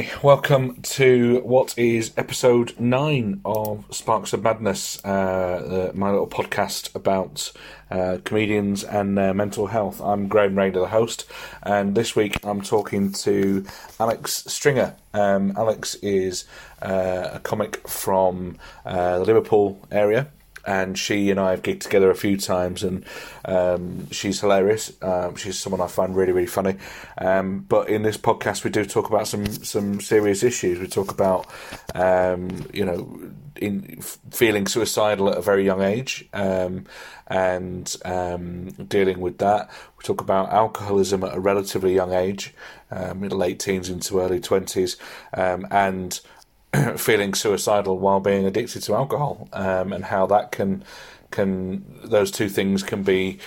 Hi, welcome to what is episode nine of Sparks of Madness, uh, my little podcast about uh, comedians and uh, mental health. I'm Graham Rayner, the host, and this week I'm talking to Alex Stringer. Um, Alex is uh, a comic from uh, the Liverpool area and she and I have gigged together a few times, and um, she's hilarious. Um, she's someone I find really, really funny. Um, but in this podcast, we do talk about some some serious issues. We talk about, um, you know, in feeling suicidal at a very young age, um, and um, dealing with that. We talk about alcoholism at a relatively young age, late teens into early twenties, and feeling suicidal while being addicted to alcohol, um, and how that can can those two things can be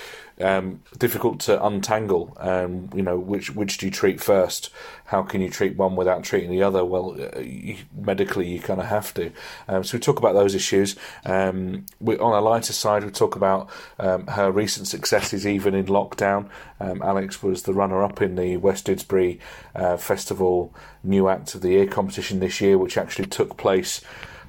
um, difficult to untangle. Um, you know, which which do you treat first? How can you treat one without treating the other? Well, uh, you, medically, you kind of have to. Um, so we talk about those issues. Um, we, on a lighter side, we talk about um, her recent successes, even in lockdown. Um, Alex was the runner-up in the West Didsbury uh, Festival New Act of the Year competition this year, which actually took place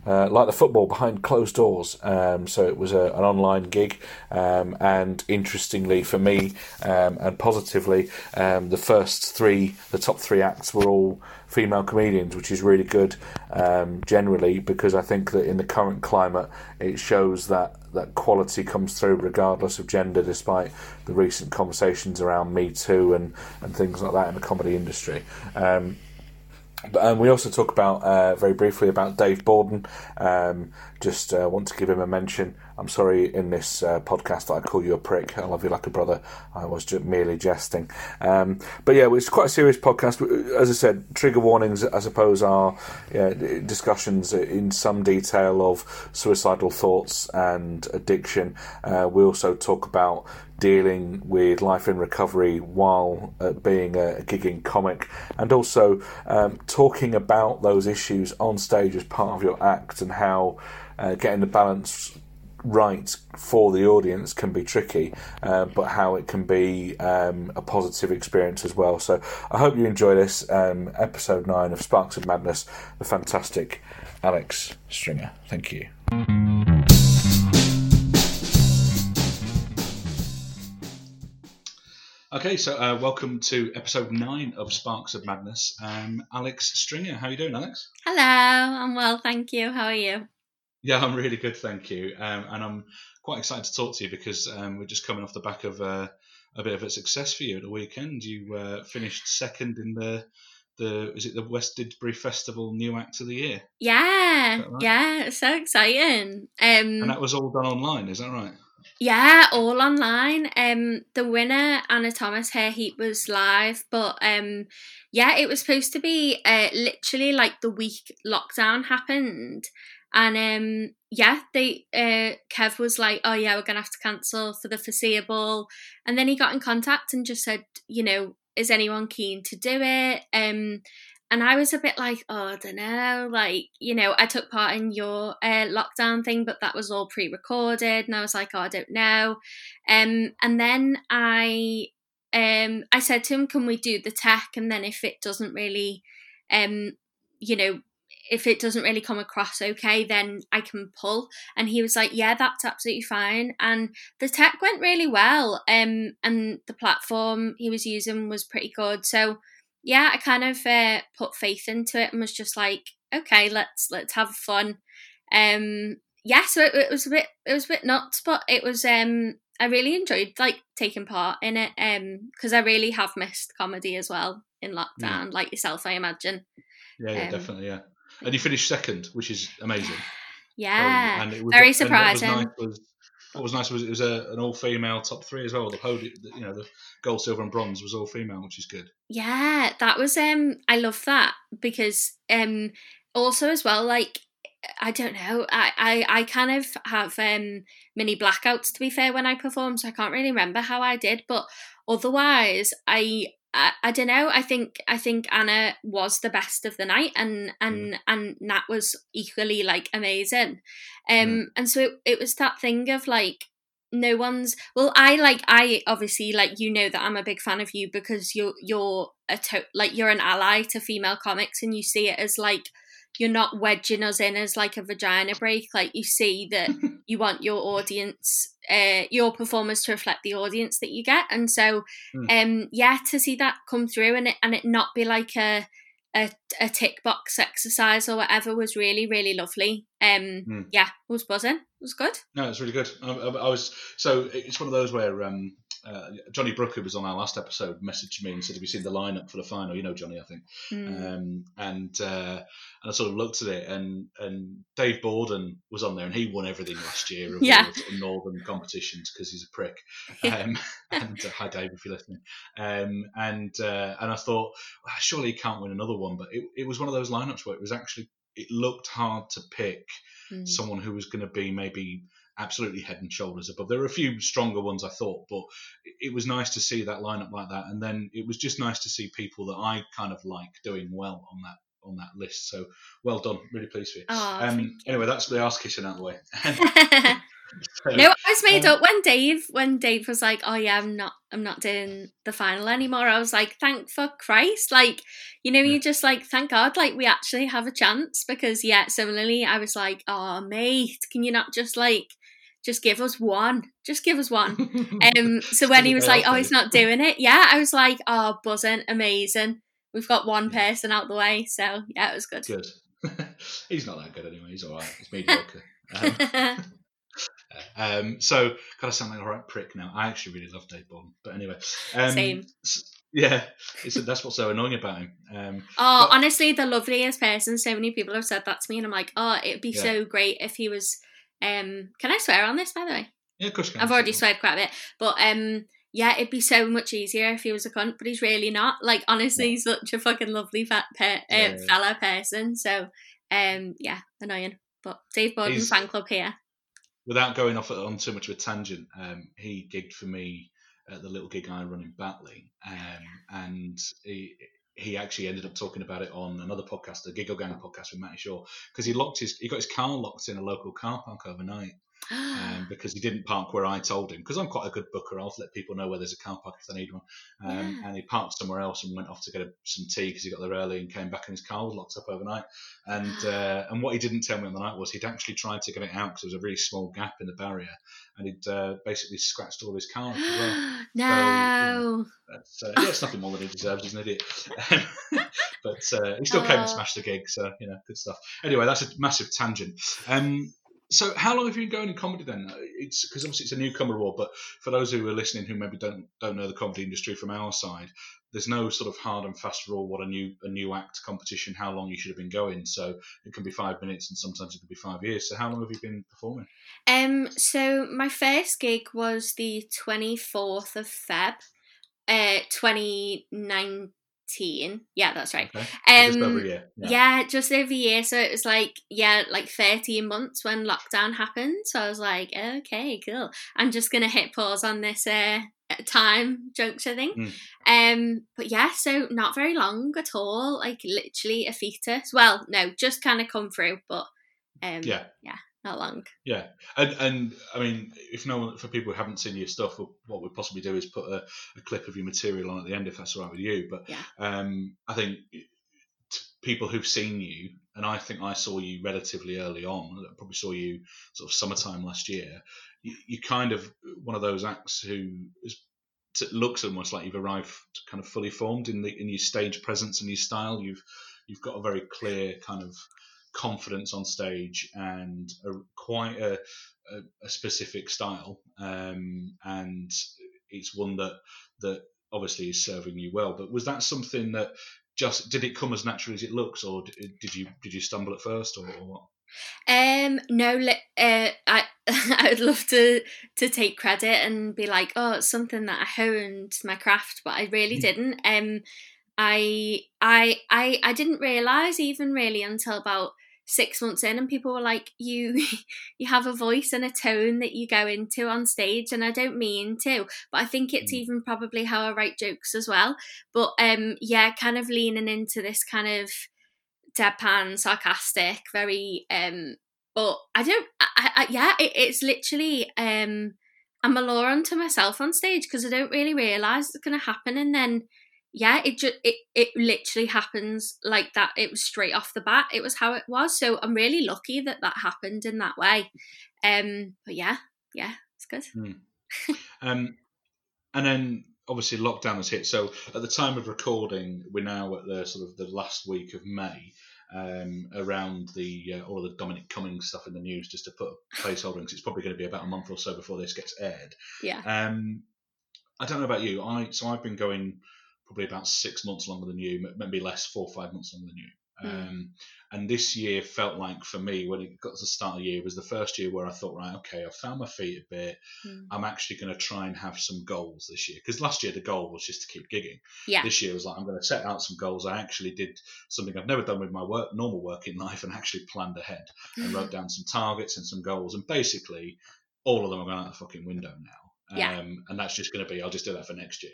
uh, like the football behind closed doors. Um, so it was a, an online gig, um, and interestingly for me um, and positively, um, the first three, the top three acts were all female comedians, which is really good um, generally because I think that in the current climate, it shows that that quality comes through regardless of gender, despite the recent conversations around Me Too and, and things like that in the comedy industry. But, um, we also talk about uh, very briefly about Dave Borden. Um, just uh, want to give him a mention. I'm sorry in this uh, podcast that I call you a prick. I love you like a brother. I was just merely jesting. Um, but yeah, it's quite a serious podcast. As I said, trigger warnings, I suppose, are yeah, discussions in some detail of suicidal thoughts and addiction. Uh, we also talk about dealing with life in recovery while uh, being a, gigging comic, and also um, talking about those issues on stage as part of your act and how uh, getting the balance right for the audience can be tricky, uh, but how it can be um, a positive experience as well. So I hope you enjoy this um, episode nine of Sparks of Madness, the fantastic Alex Stringer. Thank you. Okay, so uh, welcome to episode nine of Sparks of Madness. Um, Alex Stringer, how are you doing, Alex? Hello, I'm well, thank you. How are you? Yeah, I'm really good, thank you. Um, and I'm quite excited to talk to you because um, we're just coming off the back of uh, a bit of a success for you at the weekend. You uh, finished second in the the is it the West Didsbury Festival New Act of the Year? Yeah, right? yeah, so exciting. Um, and that was all done online, is that right? Yeah, all online. Um, the winner Anna Thomas Hair Heat was live, but um, yeah, it was supposed to be uh, literally like the week lockdown happened, and um, yeah, they uh, Kev was like, "Oh yeah, we're gonna have to cancel for the foreseeable," and then he got in contact and just said, you know, is anyone keen to do it? Um, and I was a bit like, oh, I don't know, like you know, I took part in your uh, lockdown thing, but that was all pre-recorded, and I was like, oh, I don't know. Um, and then I, um, I said to him, can we do the tech? And then if it doesn't really, um, you know, if it doesn't really come across okay, then I can pull. And he was like, yeah, that's absolutely fine. And the tech went really well. Um, and the platform he was using was pretty good. So yeah, I kind of uh, put faith into it and was just like, okay, let's let's have fun. Um, yeah, so it, it was a bit it was a bit nuts, but it was um I really enjoyed like taking part in it um because I really have missed comedy as well in lockdown, like yourself, I imagine. Yeah, yeah, um, definitely, yeah. And you finished second, which is amazing. Yeah, um, and it was, very surprising. What was, nice was, what was nice was it was a, an all female top three as well. The podium, you know, the gold, silver, and bronze was all female, which is good. Yeah, that was um, I love that because um, also as well, like I don't know. I, I, I kind of have um, mini blackouts to be fair when I perform, so I can't really remember how I did. But otherwise, I I, I don't know. I think I think Anna was the best of the night, and and mm. and Nat was equally like amazing. Um, mm. and so it, it was that thing of like no one's well i like i obviously like you know that i'm a big fan of you because you're you're a to- like you're an ally to female comics and you see it as like you're not wedging us in as like a vagina break like you see that you want your audience uh your performers to reflect the audience that you get and so Mm. um yeah to see that come through and it and it not be like a a, a tick box exercise or whatever was really really lovely um Mm. yeah it was buzzing it was good No, it's really good. I, I, I was so it's one of those where um, uh, Johnny Brooker was on our last episode, messaged me and said, "Have you seen the lineup for the final?" You know, Johnny, I think. Mm. Um, and uh, and I sort of looked at it, and and Dave Borden was on there, and he won everything last year of Yeah. northern competitions because he's a prick. Um, and uh, hi, Dave, if you're listening. Um, and uh, and I thought, well, surely he can't win another one, but it, it was one of those lineups where it was actually it looked hard to pick Mm. someone who was going to be maybe absolutely head and shoulders above. There were a few stronger ones, I thought, but it was nice to see that lineup like that. And then it was just nice to see people that I kind of like doing well on that on that list. So well done, really pleased for you. Oh, um, anyway, that's the ass kissing out of the way. So, no, I was made um, up when Dave when Dave was like, "Oh yeah, I'm not I'm not doing the final anymore." I was like, "Thank for Christ!" Like, you know, you just like, "Thank God!" Like we actually have a chance because yeah. Similarly, I was like, "Oh mate, can you not just like just give us one? Just give us one." Um. So when he was like, "Oh, he's not doing it," yeah, I was like, "Oh, buzzing, amazing." We've got one person out the way, so yeah, it was good. good. he's not that good anyway. He's all right. He's mediocre. Um, um, so, kind of sound like a right prick now. I actually really love Dave Borden, but anyway. Um, Same. Yeah, it's, that's what's so annoying about him. Um, Oh, But- honestly, the loveliest person. So many people have said that to me, and I'm like, oh, it'd be Yeah. so great if he was. Um, can I swear on this? By the way, yeah, of course you can. I've already sweared quite a bit, but um, yeah, it'd be so much easier if he was a cunt, but he's really not. Like, honestly, Yeah. he's such a fucking lovely fat per- uh, Yeah, yeah. fella person. So, um, yeah, annoying. But Dave Borden He's- fan club here. Without going off on too much of a tangent, um, he gigged for me at the little gig I run in Batley, um, and he he actually ended up talking about it on another podcast, the Giggle Gang podcast with Matty Shaw, because he locked his he got his car locked in a local car park overnight. Um, because he didn't park where I told him. Because I'm quite a good booker, I'll let people know where there's a car park if they need one. Um, Yeah. And he parked somewhere else and went off to get a, some tea because he got there early and came back and his car was locked up overnight. And uh, and what he didn't tell me on the night was he'd actually tried to get it out because there was a really small gap in the barrier, and he'd uh, basically scratched all his car well. no. That's, uh, yeah, it's nothing more than he deserves. He's an idiot. but uh, he still came and Oh. smashed the gig, so you know, good stuff. Anyway, that's a massive tangent. Um, so, how long have you been going in comedy then? Uh, It's because obviously it's a newcomer award, but for those who are listening who maybe don't don't know the comedy industry from our side, there's no sort of hard and fast rule what a new a new act competition how long you should have been going. So it can be five minutes and sometimes it can be five years. So how long have you been performing? Um, so my first gig was the twenty fourth of Feb, uh, twenty nineteen. Yeah, that's right. Okay, So just over a Um, year. yeah. just over a year. So it was like yeah, like thirteen months when lockdown happened. So I was like, okay, cool. I'm just gonna hit pause on this uh time juncture thing. Mm. Um, but yeah, so not very long at all. Like literally a fetus. Well, no, just kind of come through, but um, yeah yeah. Not long. Yeah, and and I mean, if no one for people who haven't seen your stuff, what we'd possibly do is put a, a clip of your material on at the end, if that's all right with you. But Yeah. um, I think people who've seen you, and I think I saw you relatively early on. I probably saw you sort of summertime last year. You, you kind of one of those acts who is, looks almost like you've arrived kind of fully formed in the in your stage presence and your style. You've you've got a very clear kind of confidence on stage and a, quite a, a, a specific style, um, and it's one that that obviously is serving you well. But was that something that just did it come as naturally as it looks, or did, you did you stumble at first, or, or what? Um, no, uh, I I would love to to take credit and be like, oh, it's something that I honed my craft, but I really Mm. didn't. Um, I I I I didn't realize even really until about six months in, and people were like, you you have a voice and a tone that you go into on stage, and I don't mean to, but I think it's Mm. even probably how I write jokes as well. But um, yeah, kind of leaning into this kind of deadpan, sarcastic, very um. But I don't. I, I, yeah, it, it's literally um. I'm a law unto myself on stage because I don't really realise it's going to happen. And then, yeah, it just, it, it literally happens like that. It was straight off the bat. It was how it was. So I'm really lucky that that happened in that way. Um, but yeah, yeah, it's good. Mm. um, and then obviously lockdown has hit. So at the time of recording, we're now at the sort of the last week of May. Um, around the uh, all of the Dominic Cummings stuff in the news, just to put a placeholder in, it's probably going to be about a month or so before this gets aired. Yeah. Um, I don't know about you. I so I've been going probably about six months longer than you, maybe less, four or five months longer than you. Mm. Um, and this year felt like for me when it got to the start of the year was the first year where I thought, right, okay, I've found my feet a bit. Mm. I'm actually going to try and have some goals this year because last year the goal was just to keep gigging. Yeah. This year was like I'm going to set out some goals. I actually did something I've never done with my work, normal work in life, and actually planned ahead and wrote down some targets and some goals. And basically, all of them are going out the fucking window now. Yeah. Um, and that's just going to be, I'll just do that for next year.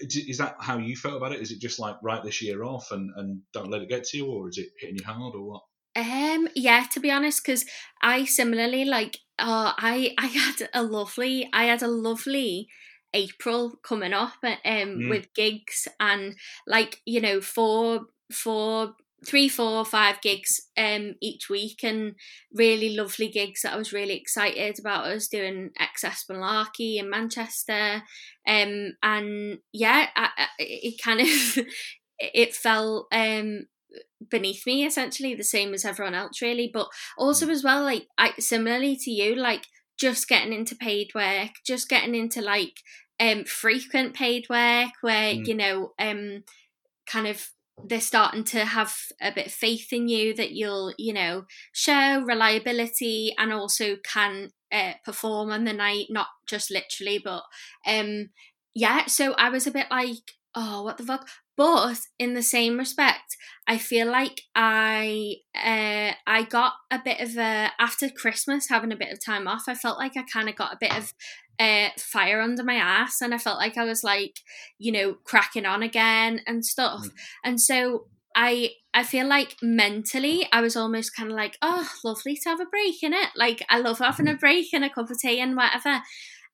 Is that how you felt about it? Is it just like write this year off and, and don't let it get to you, or is it hitting you hard, or what? Um, yeah, to be honest, because I similarly like, uh, I I had a lovely, I had a lovely April coming up, um, mm. with gigs and like you know four four three, four, five gigs um each week, and really lovely gigs that I was really excited about. us doing XS Malarkey in Manchester, um, and yeah, I, I, it kind of it felt um beneath me essentially the same as everyone else really but also mm. as well like I similarly to you like just getting into paid work just getting into like um frequent paid work where mm. you know um kind of they're starting to have a bit of faith in you that you'll, you know, show reliability and also can uh, perform on the night, not just literally, but um, yeah. So I was a bit like, oh, what the fuck? But in the same respect, I feel like I uh, I got a bit of a after Christmas having a bit of time off. I felt like I kind of got a bit of uh, fire under my ass, and I felt like I was like you know cracking on again and stuff. Mm. And so I I feel like mentally I was almost kind of like oh lovely to have a break in it. Like I love having a mm-hmm. break and a cup of tea and whatever.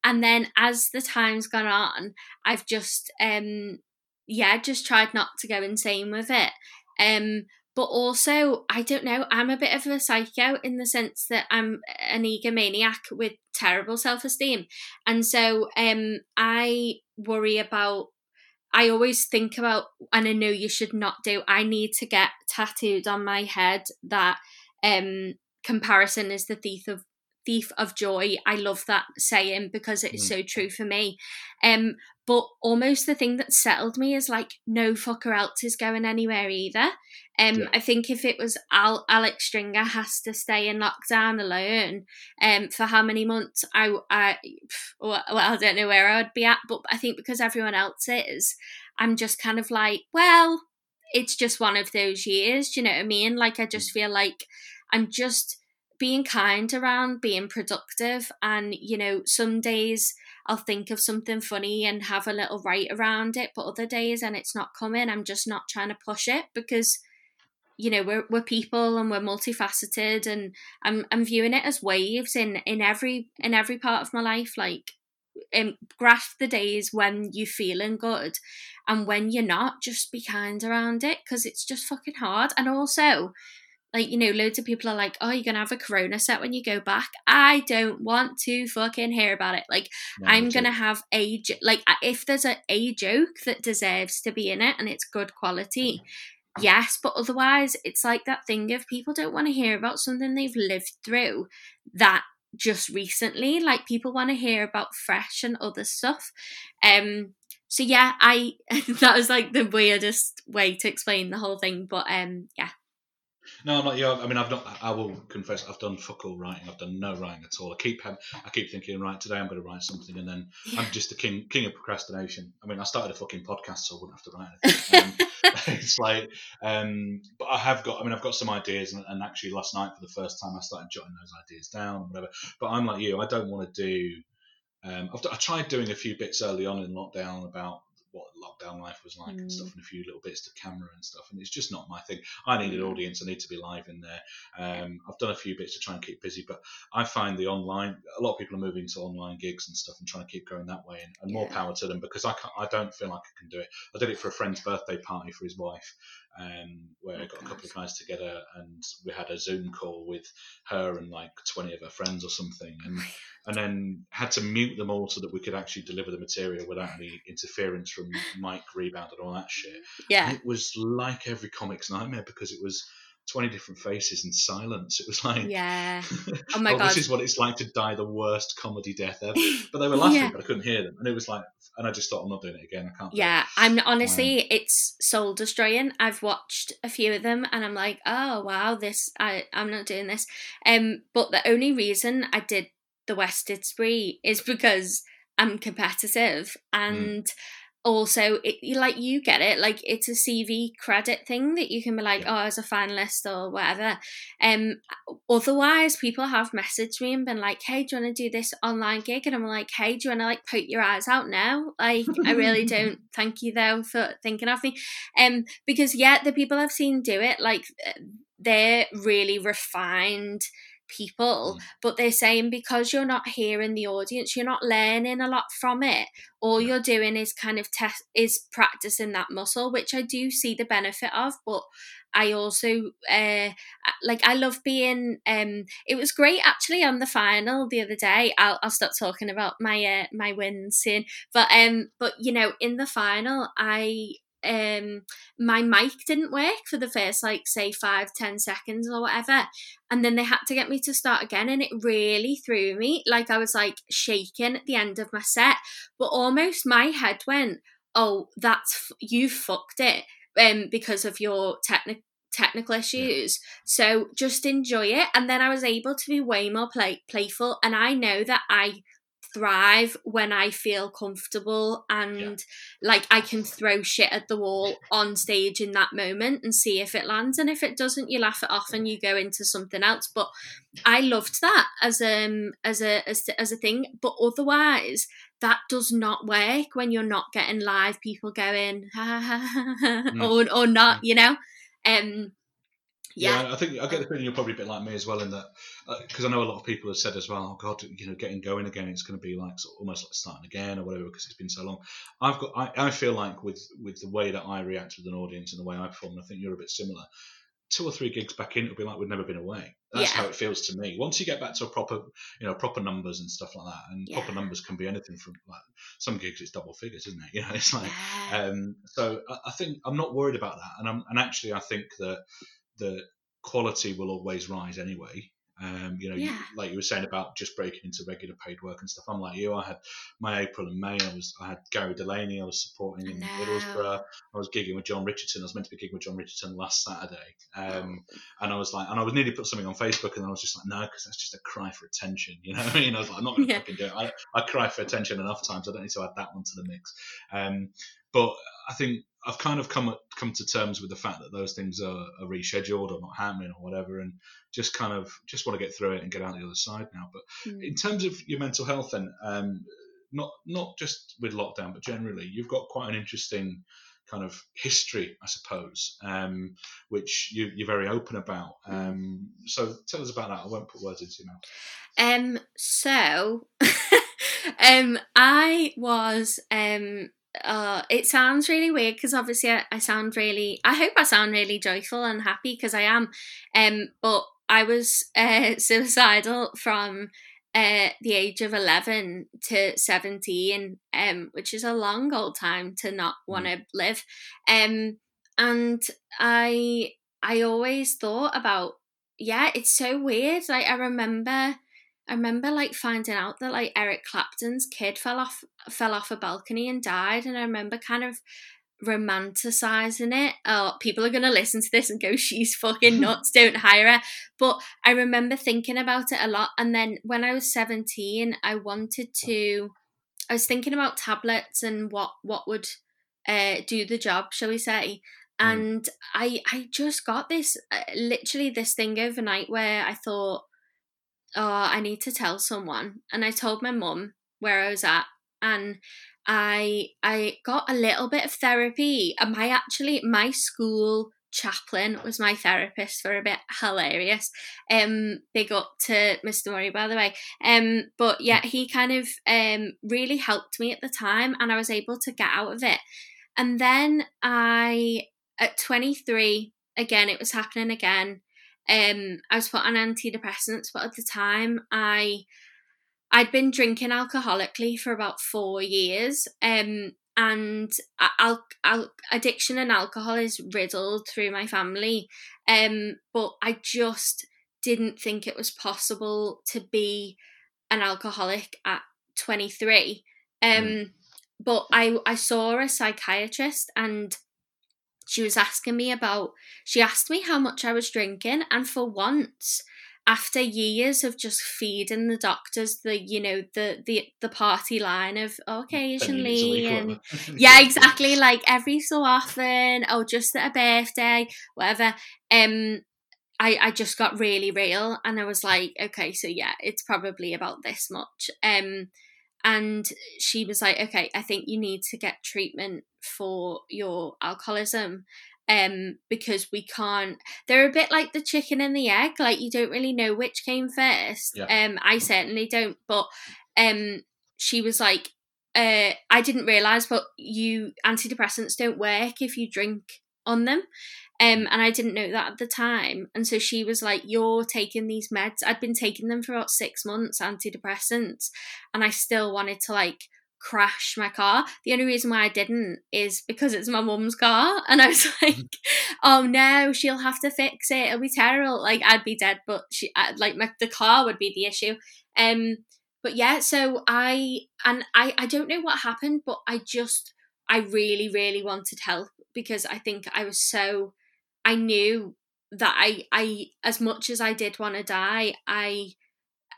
And then as the time's gone on, I've just um yeah, just tried not to go insane with it. Um, but also, I don't know, I'm a bit of a psycho in the sense that I'm an egomaniac with terrible self esteem. And so um, I worry about, I always think about, and I know you should not do, I need to get tattooed on my head that um, comparison is the thief of thief of joy. I love that saying because it is mm. so true for me. Um, but almost the thing that settled me is like no fucker else is going anywhere either. Um, yeah. I think if it was Al- Alex Stringer has to stay in lockdown alone, um, for how many months? I, I, well, I don't know where I would be at, but I think because everyone else is, I'm just kind of like, well, it's just one of those years. Do you know what I mean? Like I just mm. feel like I'm just being kind around being productive and you know some days i'll think of something funny and have a little write around it but other days and it's not coming i'm just not trying to push it because you know we're, we're people and we're multifaceted and I'm, I'm viewing it as waves in in every in every part of my life like um, grasp the days when you're feeling good and when you're not just be kind around it because it's just fucking hard. And also like you know loads of people are like oh you're gonna have a corona set when you go back. I don't want to fucking hear about it. Like no, i'm gonna have a like if there's a, a joke that deserves to be in it and it's good quality yes but otherwise it's like that thing of people don't want to hear about something they've lived through that just recently. Like people want to hear about fresh and other stuff. Um so yeah i that was like the weirdest way to explain the whole thing but um yeah no, I'm not you. I mean, I've not. I will confess, I've done fuck all writing. I've done no writing at all. I keep, I keep thinking, right, today I'm going to write something, and then I'm just the king, king of procrastination. I mean, I started a fucking podcast, so I wouldn't have to write anything. Um, it's like, um, but I have got. I mean, I've got some ideas, and, and, actually, last night for the first time, I started jotting those ideas down, and whatever. But I'm like you. I don't want to do. Um, I've, I tried doing a few bits early on in lockdown about what lockdown life was like and Mm. stuff, and a few little bits to camera and stuff. And it's just not my thing. I need an Mm. audience. I need to be live in there. Um, I've done a few bits to try and keep busy, but I find the online. A lot of people are moving to online gigs and stuff and trying to keep going that way. And, and more Yeah. power to them because I can't, I don't feel like I can do it. I did it for a friend's birthday party for his wife, um, where I Oh, got a couple of guys together and we had a Zoom call with her and like 20 of her friends or something. And and then had to mute them all so that we could actually deliver the material without any interference from mic rebound and all that shit. Yeah. And it was like every comic's nightmare because it was 20 different faces and silence. It was like, Yeah. Oh my God. this is what it's like to die the worst comedy death ever. But they were laughing, Yeah. but I couldn't hear them. And it was like, and I just thought, I'm not doing it again. I can't. do it." Yeah, I'm honestly, it's soul destroying. I've watched a few of them, and I'm like, oh wow, this I I'm not doing this. Um, but the only reason I did the West Didsbury is because I'm competitive, and also it like you get it, like it's a CV credit thing that you can be like, Yeah. oh, as a finalist or whatever. Um, otherwise, people have messaged me and been like, hey, do you want to do this online gig? And I'm like, hey, do you want to like poke your eyes out now? Like, I really don't. Thank you though for thinking of me. Um, because yeah, the people I've seen do it, like, they're really refined people Mm. but they're saying because you're not here in the audience you're not learning a lot from it all Yeah. you're doing is kind of test is practicing that muscle which i do see the benefit of but i also uh like i love being um it was great actually on the final the other day i'll, I'll stop talking about my uh, my wins soon but um but you know in the final i um my mic didn't work for the first like say five ten seconds or whatever and then they had to get me to start again and it really threw me. Like i was like shaking at the end of my set but almost my head went oh that's f- you fucked it um because of your technical technical issues. So just enjoy it and then i was able to be way more play- playful and i know that i thrive when i feel comfortable and like i can throw shit at the wall on stage in that moment and see if it lands and if it doesn't you laugh it off and you go into something else. But i loved that as um as a as, as a thing. But otherwise that does not work when you're not getting live people going ha, ha, ha, ha, Mm. or or not you know? Um yeah, I think I get the feeling you're probably a bit like me as well in that because I know a lot of people have said as well, oh God, you know, getting going again, it's going to be like sort of almost like starting again or whatever because it's been so long. I've got, I, I feel like with with the way that I react with an audience and the way I perform, I think you're a bit similar. Two or three gigs back in, it'll be like we've never been away. That's Yeah. how it feels to me. Once you get back to a proper, you know, proper numbers and stuff like that, and proper numbers can be anything from like some gigs, it's double figures, isn't it? You know, it's like yeah. um, so I, I think I'm not worried about that, and I'm and actually I think that the quality will always rise anyway. Um, you know, you- like you were saying about just breaking into regular paid work and stuff. I'm like you. I had my April and May. I was I had Gary Delaney. I was supporting in. Middlesbrough. I was gigging with John Richardson. I was meant to be gigging with John Richardson last Saturday. Um, and I was like, and I was nearly put something on Facebook, and I was just like, no, because that's just a cry for attention. You know what I mean? I was like, I'm not going to Yeah. fucking do it. I, I cry for attention enough times. I don't need to add that one to the mix. Um, but I think I've kind of come come to terms with the fact that those things are, are rescheduled or not happening or whatever, and just kind of just want to get through it and get out the other side now. But Mm. in terms of your mental health, and um, not not just with lockdown, but generally, you've got quite an interesting kind of history, I suppose, um, which you, you're very open about. Um, so tell us about that. I won't put words into your mouth. Um. So, um, I was um. Uh, it sounds really weird because obviously I, I sound really. I hope I sound really joyful and happy because I am. Um, but I was uh, suicidal from uh, the age of eleven to seventeen, um, which is a long old time to not want to live. Um, and I I always thought about yeah, it's so weird. Like I remember I remember like finding out that like Eric Clapton's kid fell off fell off a balcony and died and I remember kind of romanticizing it. Oh, people are gonna listen to this and go, She's fucking nuts, don't hire her. But I remember thinking about it a lot and then when I was 17 I wanted to I was thinking about tablets and what what would uh do the job, shall we say. Mm. And I I just got this uh, literally this thing overnight where I thought oh, I need to tell someone. And I told my mum where I was at. And I I got a little bit of therapy. And my actually my school chaplain was my therapist for a bit hilarious um big up to mr murray by the way um but yeah he kind of um really helped me at the time and i was able to get out of it and then i at 23 again it was happening again um i was put on antidepressants but at the time i i'd been drinking alcoholically for about four years um and al- al- addiction and alcohol is riddled through my family um but i just didn't think it was possible to be an alcoholic at 23 um mm. but i i saw a psychiatrist and she was asking me about she asked me how much i was drinking and for once after years of just feeding the doctors the you know the the the party line of oh, occasionally and yeah exactly like every so often oh just at a birthday whatever. Um I, I just got really real and I was like, okay, so yeah, it's probably about this much. Um, and she was like, okay, I think you need to get treatment for your alcoholism um because we can't they're a bit like the chicken and the egg like you don't really know which came first yeah. um i certainly don't but um she was like uh i didn't realize but you antidepressants don't work if you drink on them um and i didn't know that at the time and so she was like you're taking these meds i'd been taking them for about six months antidepressants and i still wanted to like crash my car. The only reason why I didn't is because it's my mum's car. And I was like, oh no, she'll have to fix it. It'll be terrible. Like I'd be dead, but she, like my, the car would be the issue. Um, but yeah, so I, and I, I don't know what happened, but I just, I really, really wanted help because I think I was so, I knew that I, I, as much as I did want to die, I,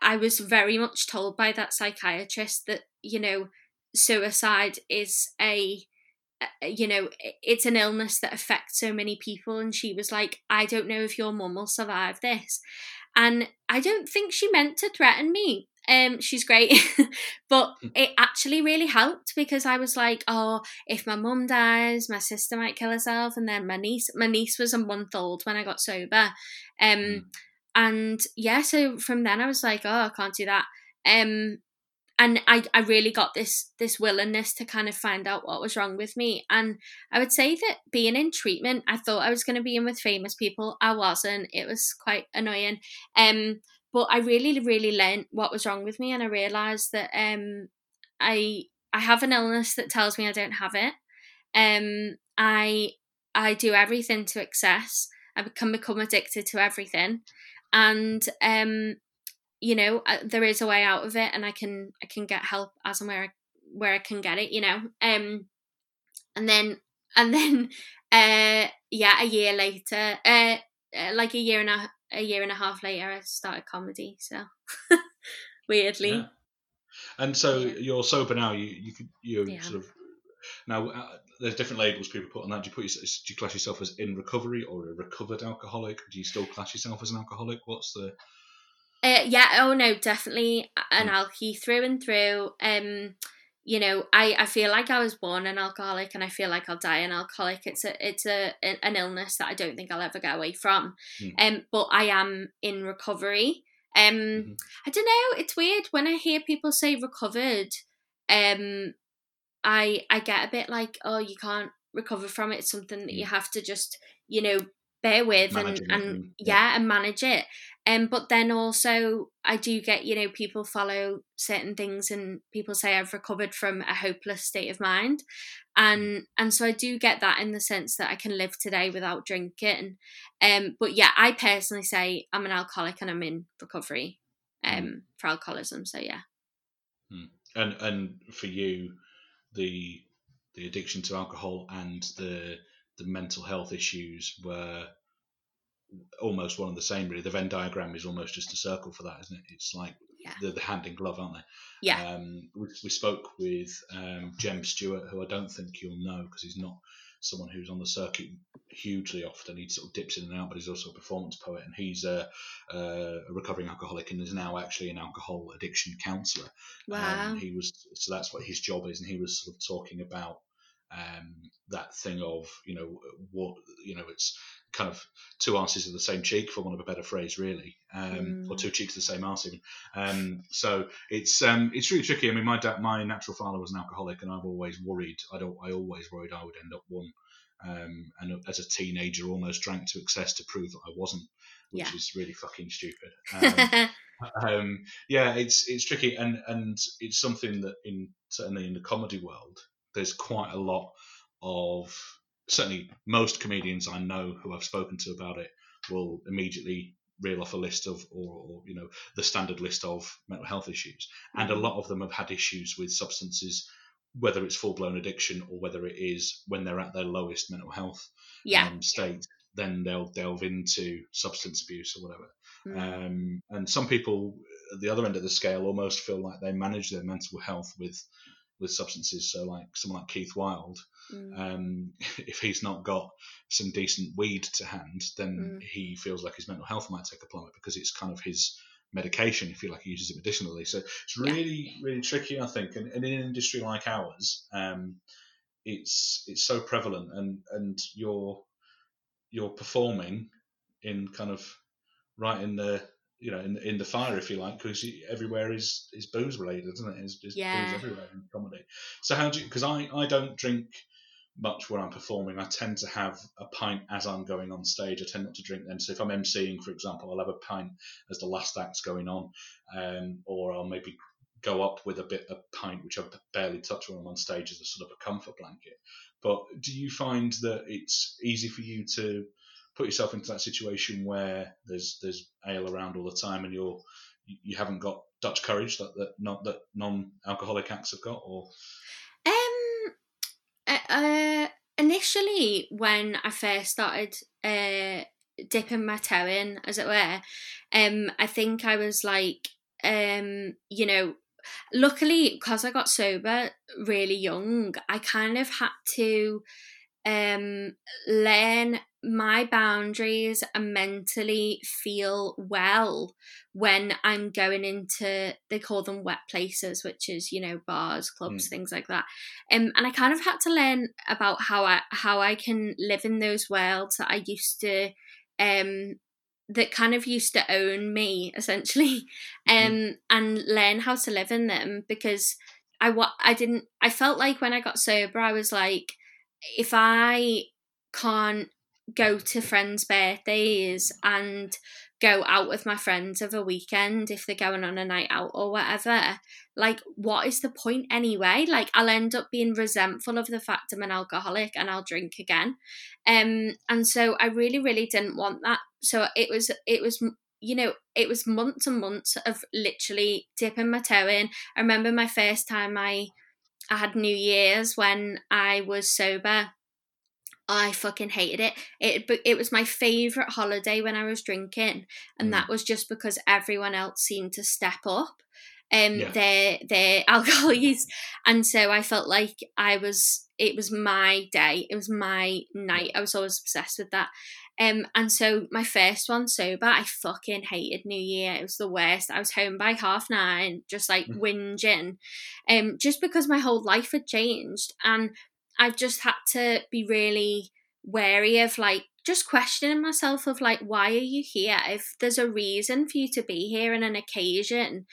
I was very much told by that psychiatrist that, you know, suicide is a you know it's an illness that affects so many people and she was like i don't know if your mum will survive this. And i don't think she meant to threaten me um she's great. But hmm. it actually really helped because i was like oh if my mum dies my sister might kill herself and then my niece my niece was a month old when i got sober. Um mm. and yeah so from then i was like oh i can't do that. Um and I, I really got this this willingness to kind of find out what was wrong with me. And i would say that being in treatment i thought i was going to be in with famous people. I wasn't. It was quite annoying. Um but i really really learned what was wrong with me and i realized that um i i have an illness that tells me i don't have it. Um i i do everything to excess. I can become addicted to everything. And um you know uh, there is a way out of it and i can i can get help as and where I, where i can get it you know? Um and then and then uh yeah a year later uh, uh like a year and a a year and a half later i started comedy so weirdly yeah. and so yeah. you're sober now you you could you yeah. sort of now uh, there's different labels people put on that do you put do you class yourself as in recovery or a recovered alcoholic do you still class yourself as an alcoholic what's the uh, yeah, oh no, definitely an mm. alky through and through. Um, you know, I, I feel like I was born an alcoholic, and I feel like I'll die an alcoholic. It's a it's a an illness that I don't think I'll ever get away from. Mm. Um, but I am in recovery. Um, mm-hmm. I don't know. It's weird when I hear people say recovered. Um, I I get a bit like, oh, you can't recover from it. It's something that you mm. have to just you know bear with and, and yeah. yeah. and manage it um but then also i do get you know people follow certain things and people say i've recovered from a hopeless state of mind and mm. and so i do get that in the sense that i can live today without drinking um but yeah i personally say i'm an alcoholic and i'm in recovery mm. um for alcoholism so yeah hmm. and and for you the the addiction to alcohol and the the mental health issues were almost one and the same. Really, the Venn diagram is almost just a circle for that, isn't it? It's like yeah. the, the hand in glove, aren't they? Yeah. Um, we, we spoke with um, Jem Stewart, who I don't think you'll know because he's not someone who's on the circuit hugely often. He sort of dips in and out, but he's also a performance poet, and he's a, a recovering alcoholic and is now actually an alcohol addiction counsellor. Wow. Um, he was so that's what his job is, and he was sort of talking about um, that thing of you know what you know it's kind of two asses of the same cheek, for want of a better phrase, really, um, Mm. or two cheeks of the same arse even. Um, so it's um, it's really tricky. I mean, my dad, my natural father was an alcoholic, and I've always worried. I don't. I always worried I would end up one. Um, and as a teenager, almost drank to excess to prove that I wasn't, which Yeah. is really fucking stupid. Um, um, yeah, it's it's tricky, and and it's something that in certainly in the comedy world, there's quite a lot of certainly most comedians I know who I've spoken to about it will immediately reel off a list of or, or you know the standard list of mental health issues, and a Mhm. lot of them have had issues with substances. Whether it's full blown addiction or whether it is when they're at their lowest mental health yeah. um, state, then they'll delve into substance abuse or whatever. Mm. Um, and some people at the other end of the scale almost feel like they manage their mental health with with substances. So like someone like Keith Wild, Mm. um, if he's not got some decent weed to hand, then Mm. he feels like his mental health might take a plummet because it's kind of his medication. If you like, he uses it medicinally. So it's Yeah. really really tricky, I think. And, and in an industry like ours, um, it's it's so prevalent, and and you're you're performing in kind of right in the you know in in the fire if you like because everywhere is is booze related isn't it? It's just Yeah. booze everywhere in comedy. So how do you because i i don't drink much when i'm performing. I tend to have a pint as i'm going on stage. I tend not to drink then so if i'm emceeing for example i'll have a pint as the last act's going on um, or i'll maybe go up with a bit of pint which i barely touch when i'm on stage as a sort of a comfort blanket. But do you find that it's easy for you to put yourself into that situation where there's there's ale around all the time and you're you haven't got Dutch courage that that not that non-alcoholic acts have got or? Um, uh, uh, initially, when I first started uh, dipping my toe in, as it were, um, I think I was like, um, you know, luckily because I got sober really young, I kind of had to um learn my boundaries and mentally feel well when I'm going into they call them wet places, which is you know bars, clubs, things like that. Um, and I kind of had to learn about how I how I can live in those worlds that I used to, um, that kind of used to own me essentially, um, and learn how to live in them because I what I didn't I felt like when I got sober I was like if I can't go to friends' birthdays and go out with my friends of a weekend if they're going on a night out or whatever, like what is the point anyway? Like I'll end up being resentful of the fact I'm an alcoholic and I'll drink again. Um and so I really really didn't want that. So it was it was you know, it was months and months of literally dipping my toe in. I remember my first time I I had New Year's when I was sober. I fucking hated it. It but it was my favorite holiday when I was drinking, and Mm. that was just because everyone else seemed to step up, um, Yeah. their their alcohol use, and so I felt like I was. It was my day. It was my night. I was always obsessed with that. Um, and so my first one sober, I fucking hated New Year. It was the worst. I was home by half nine, just like Mm. whinging, um, just because my whole life had changed, and I've just had to be really wary of like just questioning myself of like why are you here? If there's a reason for you to be here and an occasion,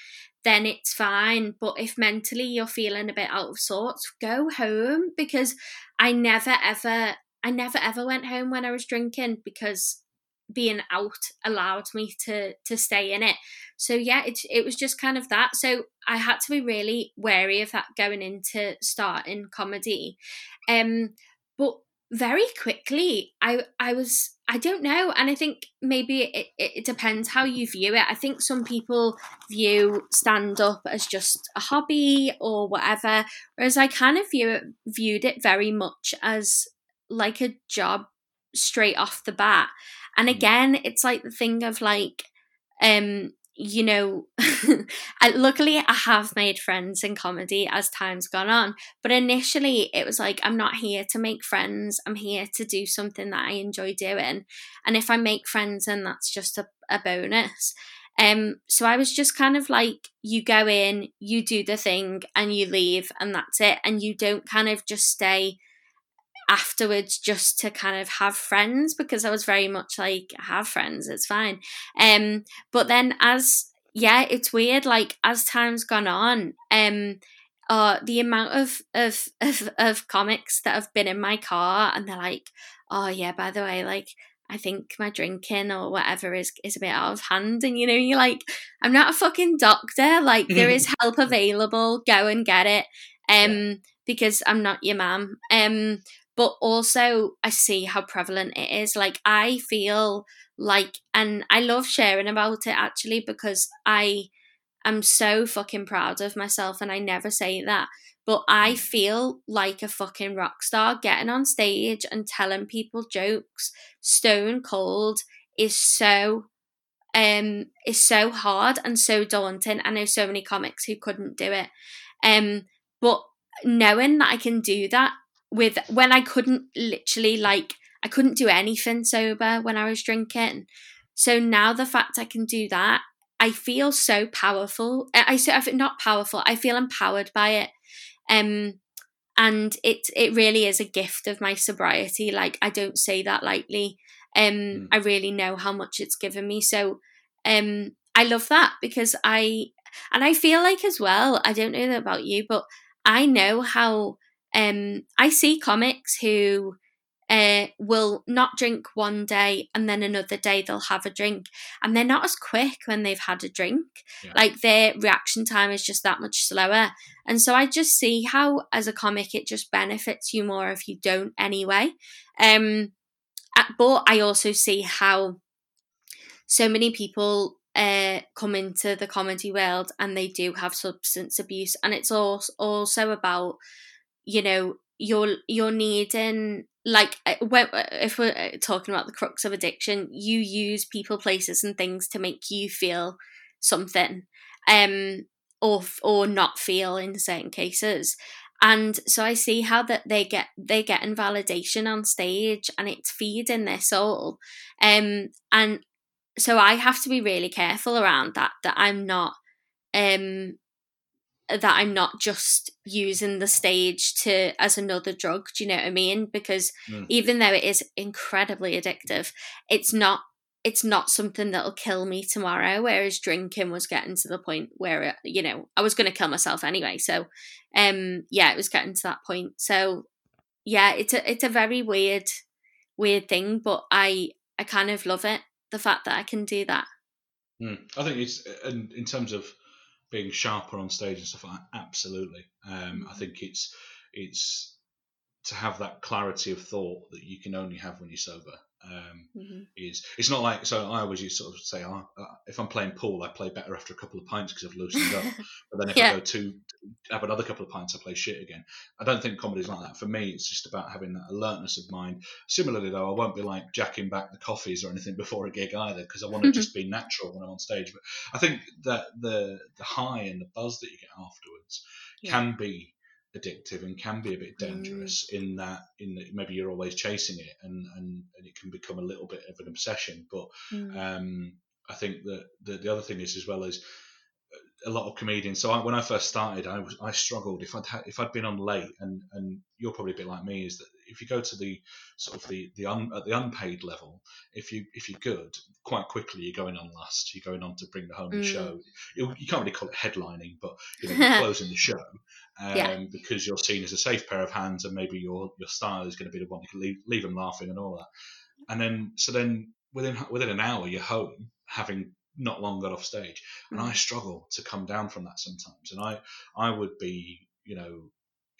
then it's fine. But if mentally you're feeling a bit out of sorts, go home because I never ever I never ever went home when I was drinking because being out allowed me to to stay in it. So yeah, it it was just kind of that. So I had to be really wary of that going into starting comedy. Um but very quickly I I was I don't know and I think maybe it, it, depends how you view it. I think some people view stand up as just a hobby or whatever whereas I kind of view it viewed it very much as like a job straight off the bat. And Mm. again, it's like the thing of like um you know, I, luckily I have made friends in comedy as time's gone on. But initially it was like, I'm not here to make friends. I'm here to do something that I enjoy doing. And if I make friends, then that's just a, a bonus. Um, so I was just kind of like, you go in, you do the thing, and you leave, and that's it. And you don't kind of just stay afterwards just to kind of have friends because I was very much like have friends it's fine um but then as yeah it's weird like as time's gone on um uh the amount of of of, of comics that have been in my car and they're like oh yeah by the way like I think my drinking or whatever is is a bit out of hand, and you know, you're like, I'm not a fucking doctor. Like, there is help available. Go and get it. Um, yeah. because I'm not your mum. Um, but also I see how prevalent it is. Like I feel like, and I love sharing about it actually because I am so fucking proud of myself, and I never say that. But I mm. feel like a fucking rock star getting on stage and telling people jokes stone cold is so um is so hard and so daunting. I know so many comics who couldn't do it. Um but knowing that I can do that with when I couldn't literally like I couldn't do anything sober when I was drinking. So now the fact I can do that, I feel so powerful. I say not powerful. I feel empowered by it. Um, and it it really is a gift of my sobriety. Like I don't say that lightly. Um, mm. I really know how much it's given me. So, um, I love that because I and I feel like as well. I don't know about you, but I know how um, I see comics who uh, will not drink one day and then another day they'll have a drink and they're not as quick when they've had a drink. Yeah. like their reaction time is just that much slower. And so i just see how as a comic it just benefits you more if you don't anyway. Um but i also see how so many people uh, come into the comedy world and they do have substance abuse and it's also also about you know you're you're needing like uh, uh, if we're uh, talking about the crux of addiction you use people places and things to make you feel something um or or not feel in certain cases. And so i see how that they get they get invalidation on stage and it's feeding their soul. Um and so i have to be really careful around that that i'm not um that I'm not just using the stage to as another drug. Do you know what I mean? Because mm. even though it is incredibly addictive, it's not it's not something that'll kill me tomorrow. Whereas drinking was getting to the point where it, you know I was going to kill myself anyway. So, um, yeah, it was getting to that point. So, yeah, it's a it's a very weird weird thing, but I I kind of love it the fact that I can do that. Mm. I think it's in, in terms of being sharper on stage and stuff like that, absolutely. Um, mm-hmm. I think it's it's to have that clarity of thought that you can only have when you're sober. Um, mm-hmm. Is it's not like so. I always used to sort of say, oh, if I'm playing pool, I play better after a couple of pints because I've loosened up. But then if yeah. I go to have another couple of pints, I play shit again. I don't think comedy's like that. For me, it's just about having that alertness of mind. Similarly, though, I won't be like jacking back the coffees or anything before a gig either because I want to just be natural when I'm on stage. But I think that the the high and the buzz that you get afterwards yeah. can be addictive and can be a bit dangerous mm. in that in that maybe you're always chasing it and, and, and it can become a little bit of an obsession but mm. um, I think that the, the other thing is as well as a lot of comedians. So I, when I first started, I was I struggled if I'd ha- if I'd been on late, and and you're probably a bit like me, is that if you go to the sort of the the un, at the unpaid level, if you if you're good, quite quickly you're going on last. You're going on to bring the home mm. show. You, you, can't really call it headlining, but you know you're closing the show um, yeah. because you're seen as a safe pair of hands, and maybe your your style is going to be the one that can leave leave them laughing and all that. And then so then within within an hour you're home having not long got off stage, and. I struggle to come down from that sometimes. And I I would be you know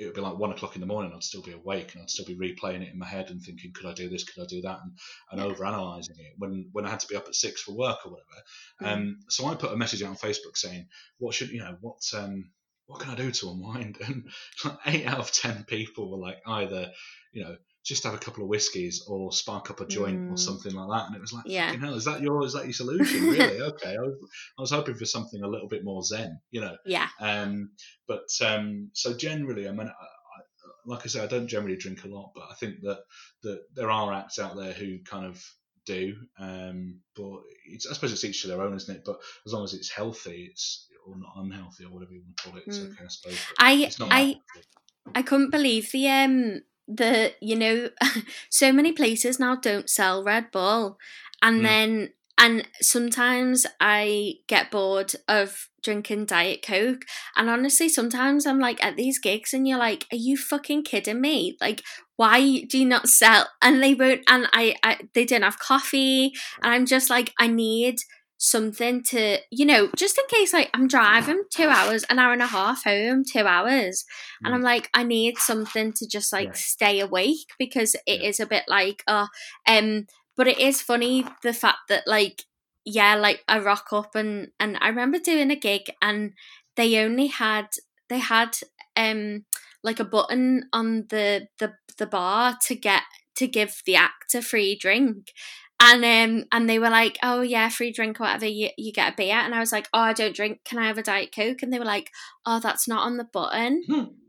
it would be like one o'clock in the morning. I'd still be awake and I'd still be replaying it in my head and thinking, could I do this? Could I do that? And, and yeah. over analyzing it when when I had to be up at six for work or whatever. Mm. Um, so I put a message out on Facebook saying, what should you know what um what can I do to unwind? And like eight out of ten people were like either you know just have a couple of whiskies or spark up a joint Mm. or something like that. And it was like, Yeah. fucking hell, is that your is that your solution? Really? okay. I was, I was hoping for something a little bit more zen, you know. Yeah. Um, but um, so generally, I mean, I, I, like I say, I don't generally drink a lot, but I think that that there are acts out there who kind of do. Um, but it's, I suppose it's each to their own, isn't it? But as long as it's healthy, it's or not unhealthy or whatever you want to call it, it's Mm. okay, I suppose. I it's I. I couldn't believe the um the you know so many places now don't sell Red Bull. And Mm. then and sometimes I get bored of drinking Diet Coke. And honestly sometimes I'm like at these gigs and you're like are you fucking kidding me? Like why do you not sell? And they won't and I, I they don't have coffee. And I'm just like I need something to you know just in case like I'm driving two hours an hour and a half home two hours and Mm. I'm like, I need something to just like Yeah. stay awake because it is Yeah. a bit like, uh, um, but it is funny the fact that like, yeah, like I rock up and and I remember doing a gig and they only had they had um like a button on the the the bar to get to give the act a free drink. And um and they were like, Oh yeah, free drink or whatever, you, you get a beer and I was like, Oh, I don't drink, can I have a Diet Coke? And they were like, Oh, that's not on the button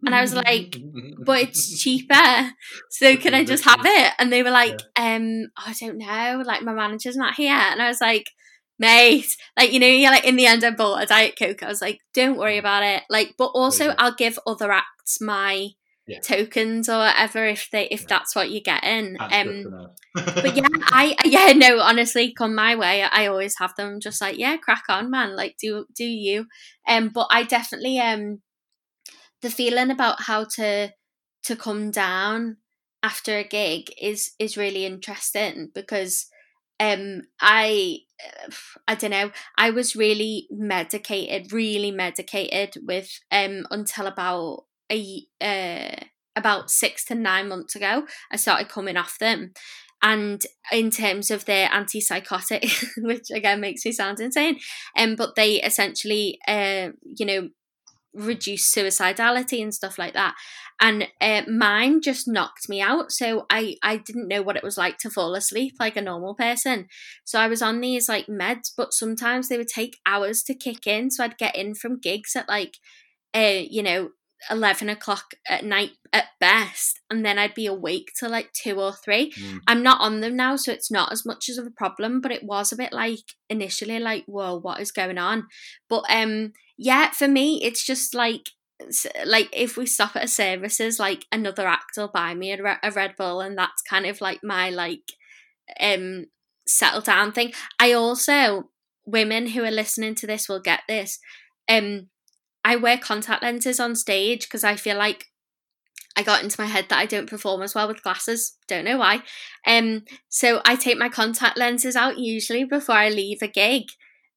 And I was like, but it's cheaper. So can I just have it? And they were like, um, I don't know, like my manager's not here. And I was like, mate, like you know, yeah, like in the end I bought a Diet Coke. I was like, don't worry about it. Like, but also I'll give other acts my Yeah. tokens or whatever if they if Yeah. that's what you're getting. Um but yeah, I yeah no, honestly, come my way. I always have them just like yeah, crack on, man. Like do do you? Um, but I definitely um, the feeling about how to to come down after a gig is is really interesting because um I I don't know I was really medicated, really medicated with um until about a uh about six to nine months ago. I started coming off them. And in terms of their antipsychotic, which again makes me sound insane, um, but they essentially, uh, you know, reduce suicidality and stuff like that. And uh, mine just knocked me out, so I I didn't know what it was like to fall asleep like a normal person. So I was on these like meds, but sometimes they would take hours to kick in. So I'd get in from gigs at like, uh, you know, 11 o'clock at night at best and then i'd be awake till like two or three. Mm. i'm not on them now so it's not as much as of a problem but it was a bit like initially like whoa what is going on? But um yeah for me it's just like like if we stop at a services like another act will buy me a, a red bull and that's kind of like my like um settle down thing. I also women who are listening to this will get this. Um I wear contact lenses on stage because I feel like I got into my head that I don't perform as well with glasses. Don't know why. Um, so I take my contact lenses out usually before I leave a gig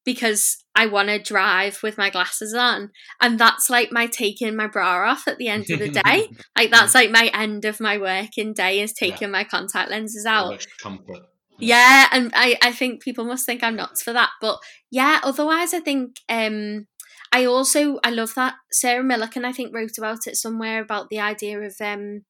because I want to drive with my glasses on, and that's like my taking my bra off at the end of the day. like that's like my end of my working day is Yeah. taking my contact lenses out. comfort. Yeah, and I, I think people must think I'm nuts for that. But yeah, otherwise I think um I also I love that Sarah Millican I think wrote about it somewhere about the idea of um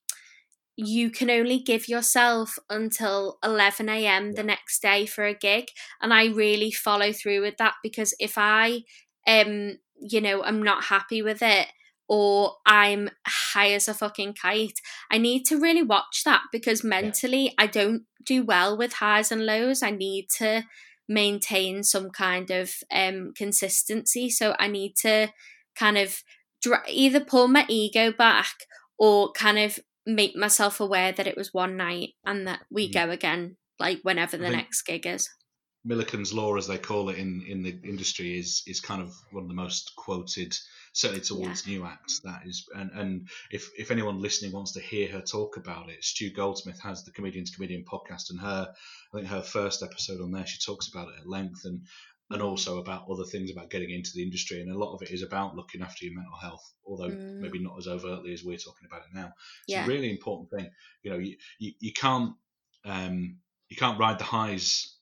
you can only give yourself until 11 a.m. the next day for a gig and I really follow through with that because if I um you know I'm not happy with it or I'm high as a fucking kite I need to really watch that because mentally I don't do well with highs and lows. I need to maintain some kind of um consistency. So I need to kind of dr- either pull my ego back or kind of make myself aware that it was one night and that we Mm. go again like whenever the next gig is. Millican's law, as they call it in, in the industry, is is kind of one of the most quoted, certainly towards new acts. That is, and and if if anyone listening wants to hear her talk about it, Stu Goldsmith has the Comedian's Comedian podcast, and her, I think her first episode on there, she talks about it at length, and and also about other things about getting into the industry, and a lot of it is about looking after your mental health, although Mm. maybe not as overtly as we're talking about it now. It's Yeah. a really important thing. You know, you you, you can't um, you can't ride the highs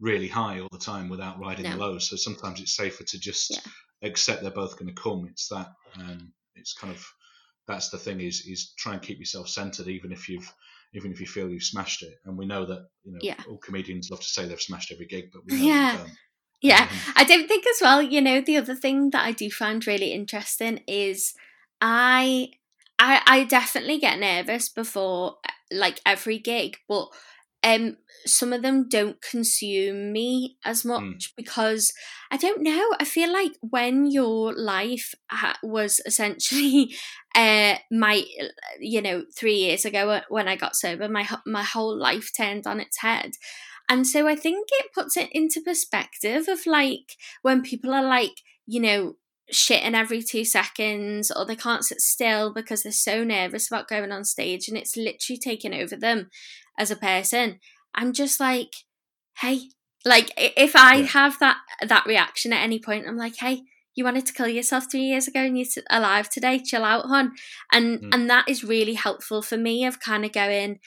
really high all the time without riding the No. lows. So sometimes it's safer to just Yeah. accept they're both going to come. It's that um, it's kind of that's the thing is is try and keep yourself centered even if you've even if you feel you've smashed it. And we know that you know Yeah. all comedians love to say they've smashed every gig, but we know Yeah. they. Yeah, Um, I don't think as well. You know, the other thing that I do find really interesting is I, I, I definitely get nervous before like every gig, but um, some of them don't consume me as much because I don't know. I feel like when your life ha- was essentially, uh, my, you know, three years ago when I got sober, my my whole life turned on its head. And so I think it puts it into perspective of like when people are like, you know, shitting every two seconds or they can't sit still because they're so nervous about going on stage and it's literally taking over them as a person. I'm just like, hey, like if I Yeah. have that that reaction at any point, I'm like, hey, you wanted to kill yourself three years ago and you're alive today. Chill out, hon. And Mm. and that is really helpful for me of kind of going.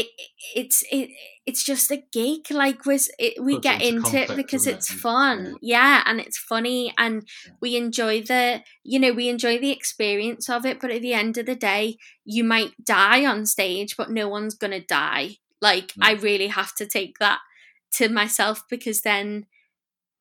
It, it's it it's just a gig like was it, we Puts get into into it because it? it's And- fun. yeah. And it's funny and we enjoy the you know we enjoy the experience of it but at the end of the day you might die on stage but no one's gonna die. Like i really have to take that to myself because then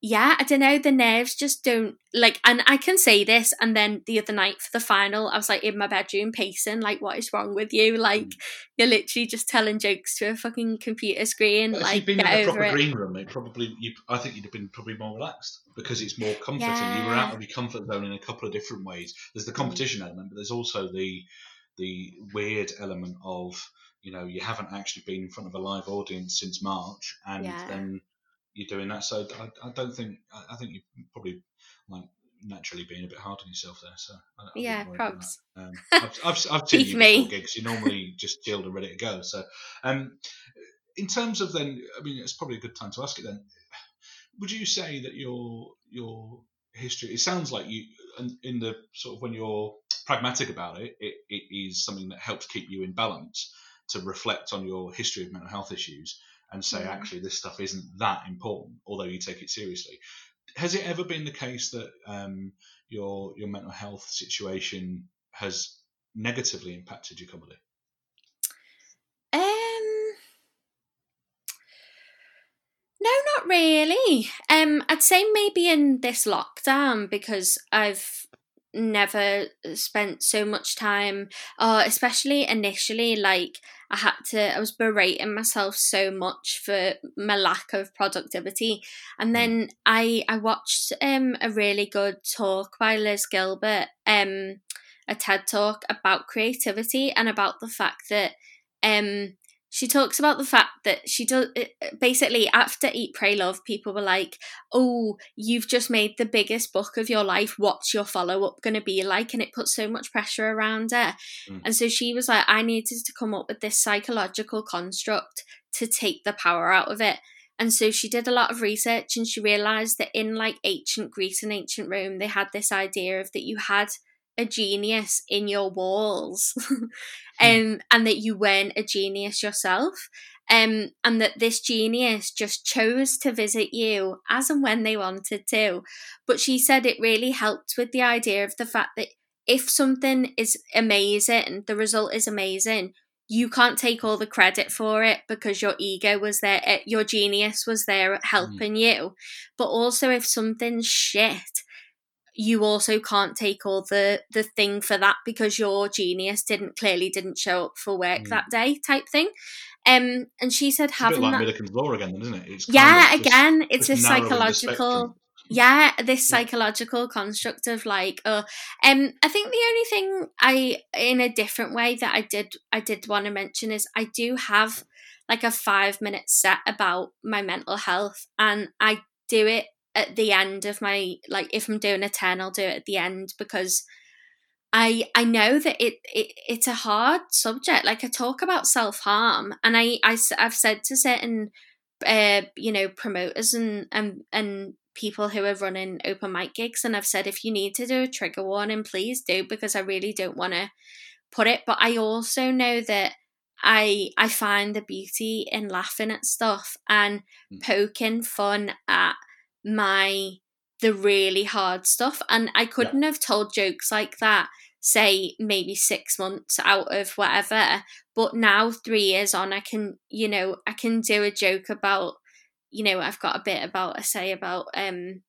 yeah i don't know the nerves just don't like and i can say this and then the other night for the final i was like in my bedroom pacing like what is wrong with you like Mm. you're literally just telling jokes to a fucking computer screen like you'd been get in a proper it green room, it probably you. I think you'd have been probably more relaxed because it's more comforting. You were out of your comfort zone in a couple of different ways. There's the Mm. competition element, but there's also the the weird element of you know you haven't actually been in front of a live audience since March, and Yeah. then you're doing that. So I, I don't think I, I think you probably like naturally being a bit hard on yourself there. So I, I yeah probs. Um, I've, I've, I've seen you me. gigs. You're normally just chilled and ready to go. So um, in terms of then, I mean, it's probably a good time to ask it then. Would you say that your your history? It sounds like you, in- in the sort of when you're pragmatic about it, it, it is something that helps keep you in balance to reflect on your history of mental health issues and say, Mm. actually, this stuff isn't that important, although you take it seriously. Has it ever been the case that um, your your mental health situation has negatively impacted your comedy? Um, no, not really. Um, I'd say maybe in this lockdown because I've never spent so much time, uh, especially initially, like I had to, I was berating myself so much for my lack of productivity, and then I I watched um a really good talk by Liz Gilbert, um, a TED talk about creativity and about the fact that um she talks about the fact that she does basically after eat pray love people were like oh you've just made the biggest book of your life. What's your follow-up going to be like? And it puts so much pressure around her. Mm. and so she was like i needed to come up with this psychological construct to take the power out of it. And so she did a lot of research and she realized that in like ancient greece and ancient rome they had this idea of that you had a genius in your walls um, and that you weren't a genius yourself um, and that this genius just chose to visit you as and when they wanted to. But she said it really helped with the idea of the fact that if something is amazing the result is amazing you can't take all the credit for it because your ego was there eh, your genius was there helping you. But also if something's shit you also can't take all the the thing for that because your genius didn't clearly didn't show up for work Mm. that day type thing um and she said It's a bit having like that Millican's law again, isn't it? It's yeah just- again it's a just narrowing the psychological yeah this psychological construct of like oh um i think the only thing i in a different way that i did i did want to mention is i do have like a five minute set about my mental health and i do it at the end of my like if i'm doing a 10 i'll do it at the end because I I know that it, it it's a hard subject. Like I talk about self harm, and I, I I've said to certain uh, you know promoters and and and people who are running open mic gigs, and I've said if you need to do a trigger warning, please do because I really don't want to put it. But I also know that I I find the beauty in laughing at stuff and Mm. poking fun at my the really hard stuff and I couldn't have told jokes like that say maybe six months out of whatever. But now, three years on, I can, you know, I can do a joke about, you know, I've got a bit about a say about, um,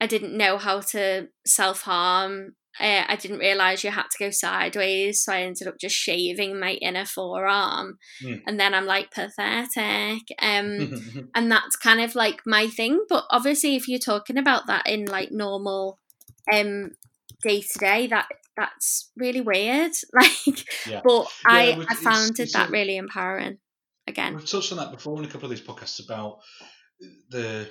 I didn't know how to self harm. Uh, I didn't realize you had to go sideways, so I ended up just shaving my inner forearm, Mm. and then I'm like pathetic. Um, and that's kind of like my thing. But obviously, if you're talking about that in like normal, um, day to day, that that's really weird. Like, Yeah. but I well, I found it's it that a- really empowering. Again, We've touched on that before in a couple of these podcasts about the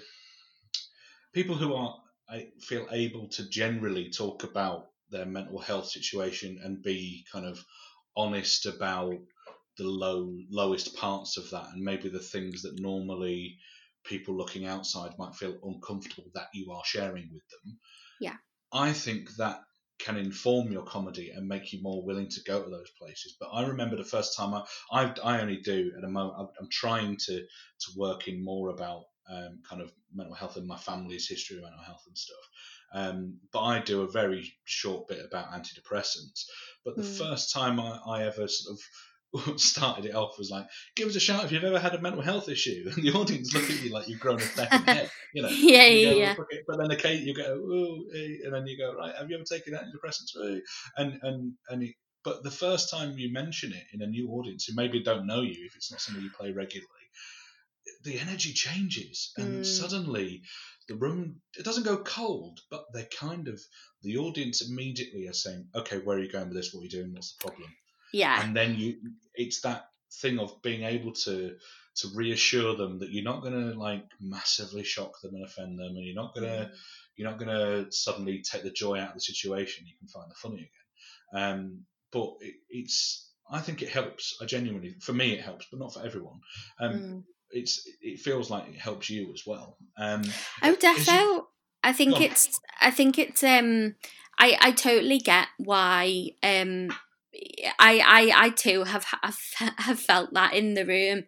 people who are I feel able to generally talk about their mental health situation and be kind of honest about the low lowest parts of that and maybe the things that normally people looking outside might feel uncomfortable that you are sharing with them. Yeah. I think that can inform your comedy and make you more willing to go to those places. But I remember the first time I I, I only do at a moment. I'm, trying to to work in more about um, kind of mental health and my family's history of mental health and stuff. Um, but I do a very short bit about antidepressants. But the Mm. first time I, I ever sort of started it off was like, give us a shout if you've ever had a mental health issue. And the audience look at you like you've grown a second head, you know. yeah, You yeah, go, yeah. "Okay," But then the occasionally you go, oh, eh, and then you go, right, have you ever taken antidepressants? Eh, And and and it, but the first time you mention it in a new audience who maybe don't know you, if it's not something you play regularly, the energy changes, and Mm. suddenly the room it doesn't go cold, but they're kind of the audience immediately are saying, okay, where are you going with this? What are you doing? What's the problem? Yeah, and then you it's that thing of being able to to reassure them that you're not going to like massively shock them and offend them and you're not going to you're not going to suddenly take the joy out of the situation you can find the funny again um, but it, it's i think it helps i genuinely for me it helps but not for everyone um, Mm. It's it feels like it helps you as well um, Oh, defo. I think it's. I think it's. Um, I I totally get why. Um, I I I too have have have felt that in the room,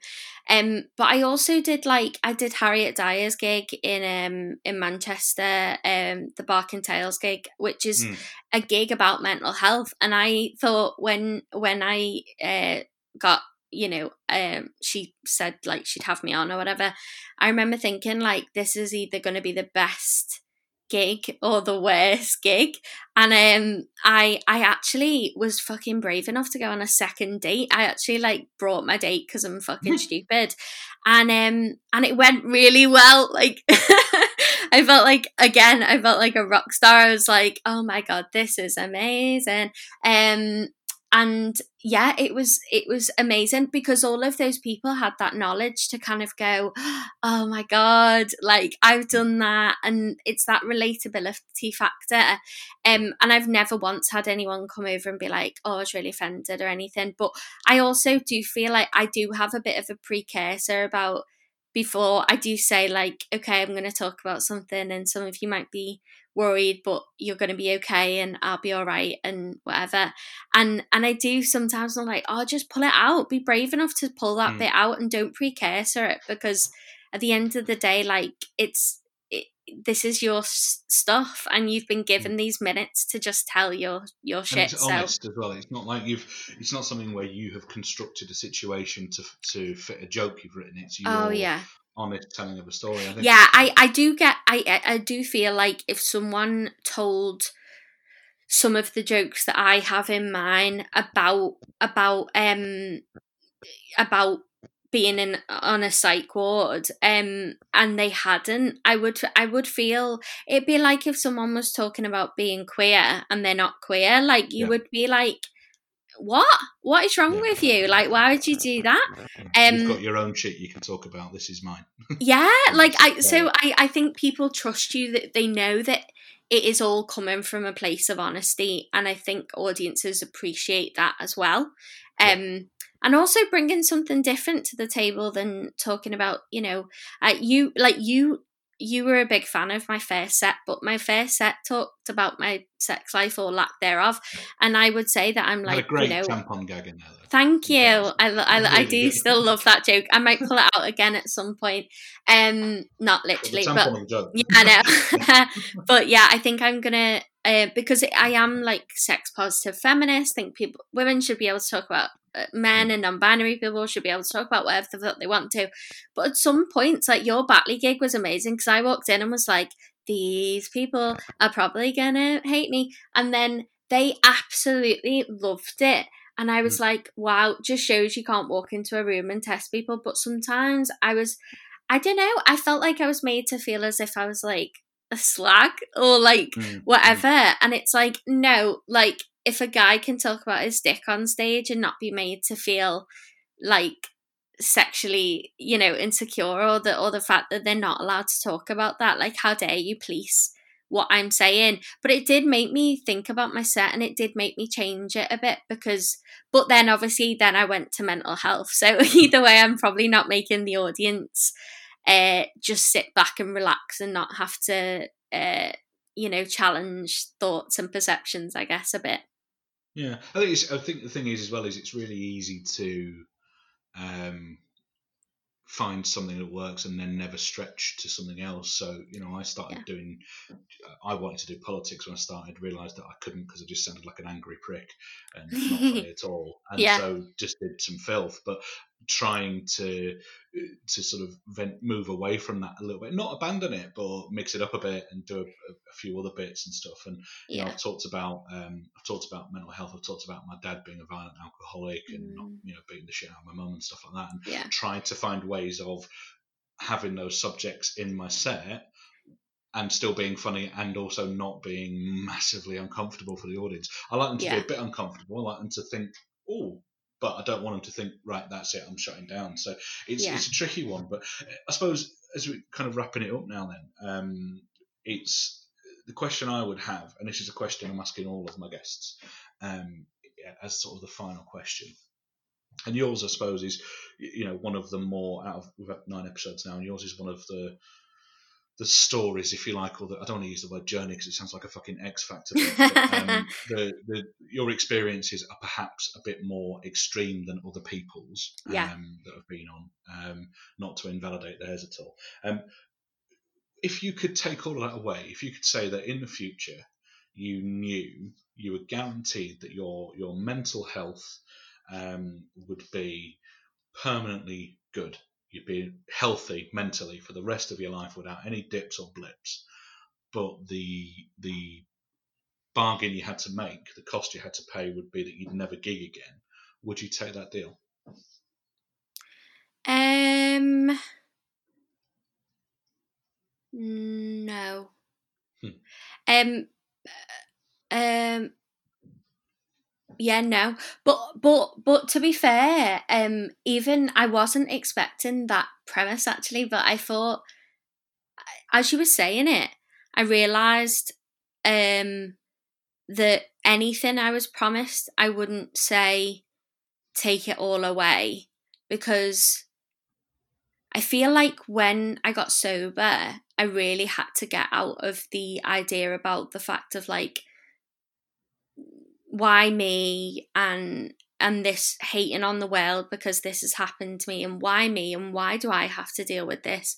um. But I also did like I did Harriet Dyer's gig in um in Manchester, um the Barking Tales gig, which is Mm. a gig about mental health, and I thought when when I uh got you know um she said like she'd have me on or whatever. I remember thinking like this is either going to be the best gig or the worst gig. And um I I actually was fucking brave enough to go on a second date. I actually like brought my date because I'm fucking stupid. And um and it went really well like I felt like again I felt like a rock star. I was like oh my god this is amazing. Um and yeah it was it was amazing because all of those people had that knowledge to kind of go oh my god like i've done that. And it's that relatability factor. Um and i've never once had anyone come over and be like oh i was really offended or anything. But i also do feel like i do have a bit of a precursor about before i do say like okay i'm going to talk about something and some of you might be worried but you're going to be okay and i'll be all right and whatever and and i do sometimes i'm like oh just pull it out be brave enough to pull that Mm. bit out and don't precursor it because at the end of the day like it's it, this is your s- stuff and you've been given these minutes to just tell your your and shit it's so honest as well. It's not like you've. It's not something where you have constructed a situation to to fit a joke you've written. It's your oh yeah honest telling of a story. I think yeah i i do get i I- i do feel like if someone told some of the jokes that i have in mine about about um about being in on a psych ward um and they hadn't i would i would feel it'd be like if someone was talking about being queer and they're not queer like you Yeah. would be like what what is wrong Yeah. with you like why would you do that You've um got your own shit you can talk about. This is mine. yeah like i so i i think people trust you that they know that it is all coming from a place of honesty and i think audiences appreciate that as well Yeah. And also bringing something different to the table than talking about you know uh, you like you you were a big fan of my first set but my first set talked about my sex life or lack thereof and i would say that i'm like a great you know tampon gag in there. Though. Thank you. I, I, I do good. still love that joke. I might pull it out again at some point. Um, not literally, but yeah, I know. but yeah, I think I'm gonna uh, because I am like sex positive feminist. Think people, women should be able to talk about men and non-binary people should be able to talk about whatever they want to. But at some points, like your Batley gig was amazing because I walked in and was like, these people are probably gonna hate me, and then they absolutely loved it. And I was mm. like, wow, just shows you can't walk into a room and test people. But sometimes I was, I don't know, I felt like I was made to feel as if I was like a slag or like mm. whatever. And it's like, no, like if a guy can talk about his dick on stage and not be made to feel like sexually, you know, insecure or the or the fact that they're not allowed to talk about that, like how dare you police what I'm saying. But it did make me think about my set and it did make me change it a bit because, but then obviously, then I went to mental health. So either way, I'm probably not making the audience uh, just sit back and relax and not have to, uh, you know, challenge thoughts and perceptions, I guess, a bit. Yeah, I think it's, I think the thing is as well is it's really easy to um, find something that works and then never stretch to something else. So, you know, I started yeah. doing, I wanted to do politics when I started, realised that I couldn't because I just sounded like an angry prick and not funny at all. And yeah. so just did some filth. But trying to to sort of vent, move away from that a little bit, not abandon it, but mix it up a bit and do a, a few other bits and stuff. And you yeah. know, I've talked about um, I've talked about mental health. I've talked about my dad being a violent alcoholic mm. and not mm. you know beating the shit out of my mum and stuff like that. And yeah. trying to find ways of having those subjects in my set and still being funny and also not being massively uncomfortable for the audience. I like them to yeah. be a bit uncomfortable. I like them to think, oh, but I don't want them to think, right, that's it, I'm shutting down. So it's yeah. it's a tricky one. But I suppose as we're kind of wrapping it up now, then um, it's the question I would have, and this is a question I'm asking all of my guests um, as sort of the final question. And yours, I suppose, is you know one of the more out of we've had nine episodes now, and yours is one of the the stories, if you like, or the, I don't want to use the word journey because it sounds like a fucking X Factor. But, um, the, the, your experiences are perhaps a bit more extreme than other people's um, that have been on. Um, not to invalidate theirs at all. Um, if you could take all that away, if you could say that in the future you knew you were guaranteed that your your mental health um, would be permanently good you'd be healthy mentally for the rest of your life without any dips or blips. But the the bargain you had to make, the cost you had to pay would be that you'd never gig again. Would you take that deal? Um no. Hmm. Um um yeah no. But but but to be fair um even i wasn't expecting that premise actually but i thought as you were saying it i realized um that anything i was promised i wouldn't say take it all away because i feel like when i got sober i really had to get out of the idea about the fact of like why me and and this hating on the world because this has happened to me and why me and why do I have to deal with this?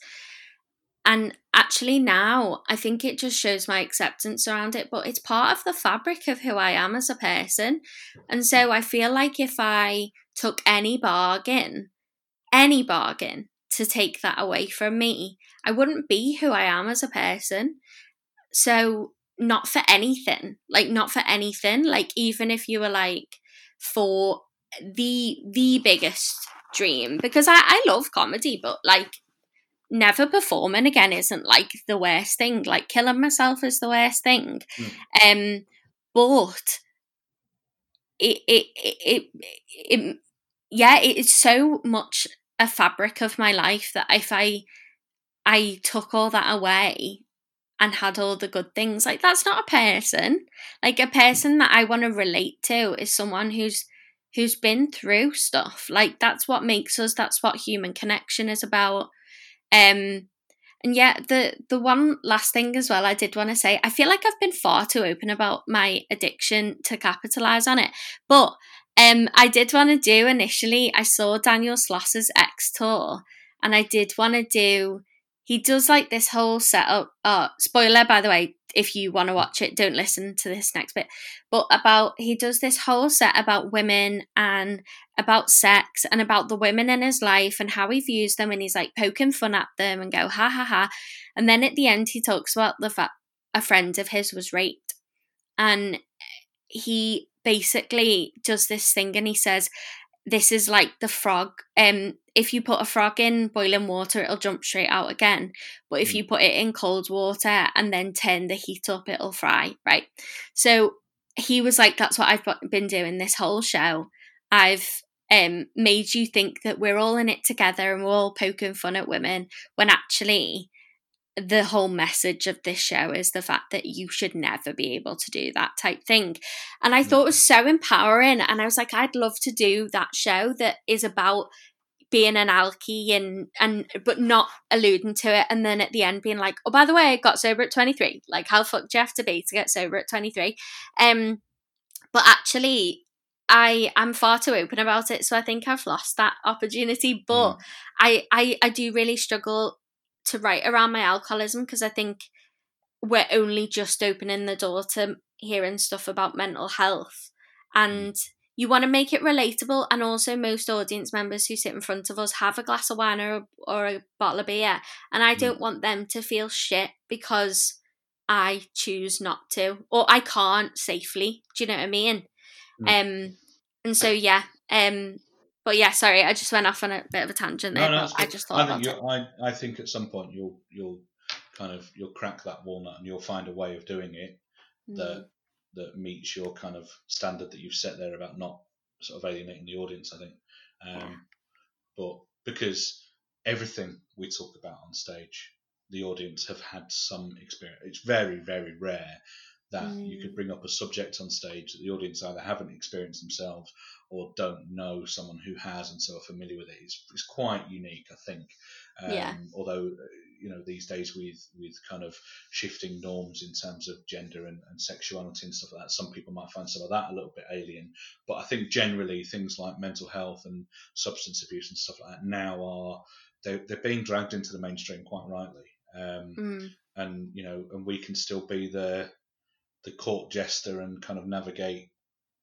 And actually now I think it just shows my acceptance around it, but it's part of the fabric of who I am as a person. And so I feel like if I took any bargain, any bargain to take that away from me, I wouldn't be who I am as a person. So not for anything like not for anything like even if you were like for the the biggest dream because I, I love comedy but like never performing again isn't like the worst thing like killing myself is the worst thing mm. um but it it, it it it yeah it's so much a fabric of my life that if i i took all that away and had all the good things. Like that's not a person. Like a person that I want to relate to is someone who's who's been through stuff. Like that's what makes us that's what human connection is about. Um and yeah, the the one last thing as well I did want to say, I feel like I've been far too open about my addiction to capitalize on it. But um I did want to do initially I saw Daniel Sloss's X tour and I did want to do he does like this whole setup. Oh, spoiler by the way, if you want to watch it, don't listen to this next bit. But about he does this whole set about women and about sex and about the women in his life and how he views them and he's like poking fun at them and go ha ha ha. And then at the end he talks about the fact a friend of his was raped and he basically does this thing and he says this is like the frog. Um if you put a frog in boiling water it'll jump straight out again. But if Mm. you put it in cold water and then turn the heat up it'll fry right? So he was like that's what i've been doing this whole show. I've um made you think that we're all in it together and we're all poking fun at women when actually the whole message of this show is the fact that you should never be able to do that type thing. And I thought it was so empowering. And I was like, I'd love to do that show that is about being an alky and and but not alluding to it and then at the end being like oh by the way I got sober at 23 like how fucked do you have to be to get sober at 23 um but actually I am far too open about it so I think I've lost that opportunity but I, I I do really struggle to write around my alcoholism because I think we're only just opening the door to hearing stuff about mental health. And you want to make it relatable and also most audience members who sit in front of us have a glass of wine or, or a bottle of beer. And I don't want them to feel shit because I choose not to or I can't safely do you know what I mean? Um and so yeah um but yeah sorry I just went off on a bit of a tangent there No, no, but I just thought I think I, I think at some point you'll you'll kind of you'll crack that walnut and you'll find a way of doing it Mm. that that meets your kind of standard that you've set there about not sort of alienating the audience. I think, um, but because everything we talk about on stage, the audience have had some experience. It's very very rare that you could Mm. bring up a subject on stage that the audience either haven't experienced themselves or don't know someone who has and so are familiar with it. It's, it's quite unique, I think. Um, Yeah. Although, uh, you know, these days with with kind of shifting norms in terms of gender and, and sexuality and stuff like that, some people might find some of that a little bit alien. But I think generally things like mental health and substance abuse and stuff like that now are they're, they're being dragged into the mainstream quite rightly. Um, Mm. and you know, and we can still be the the court jester and kind of navigate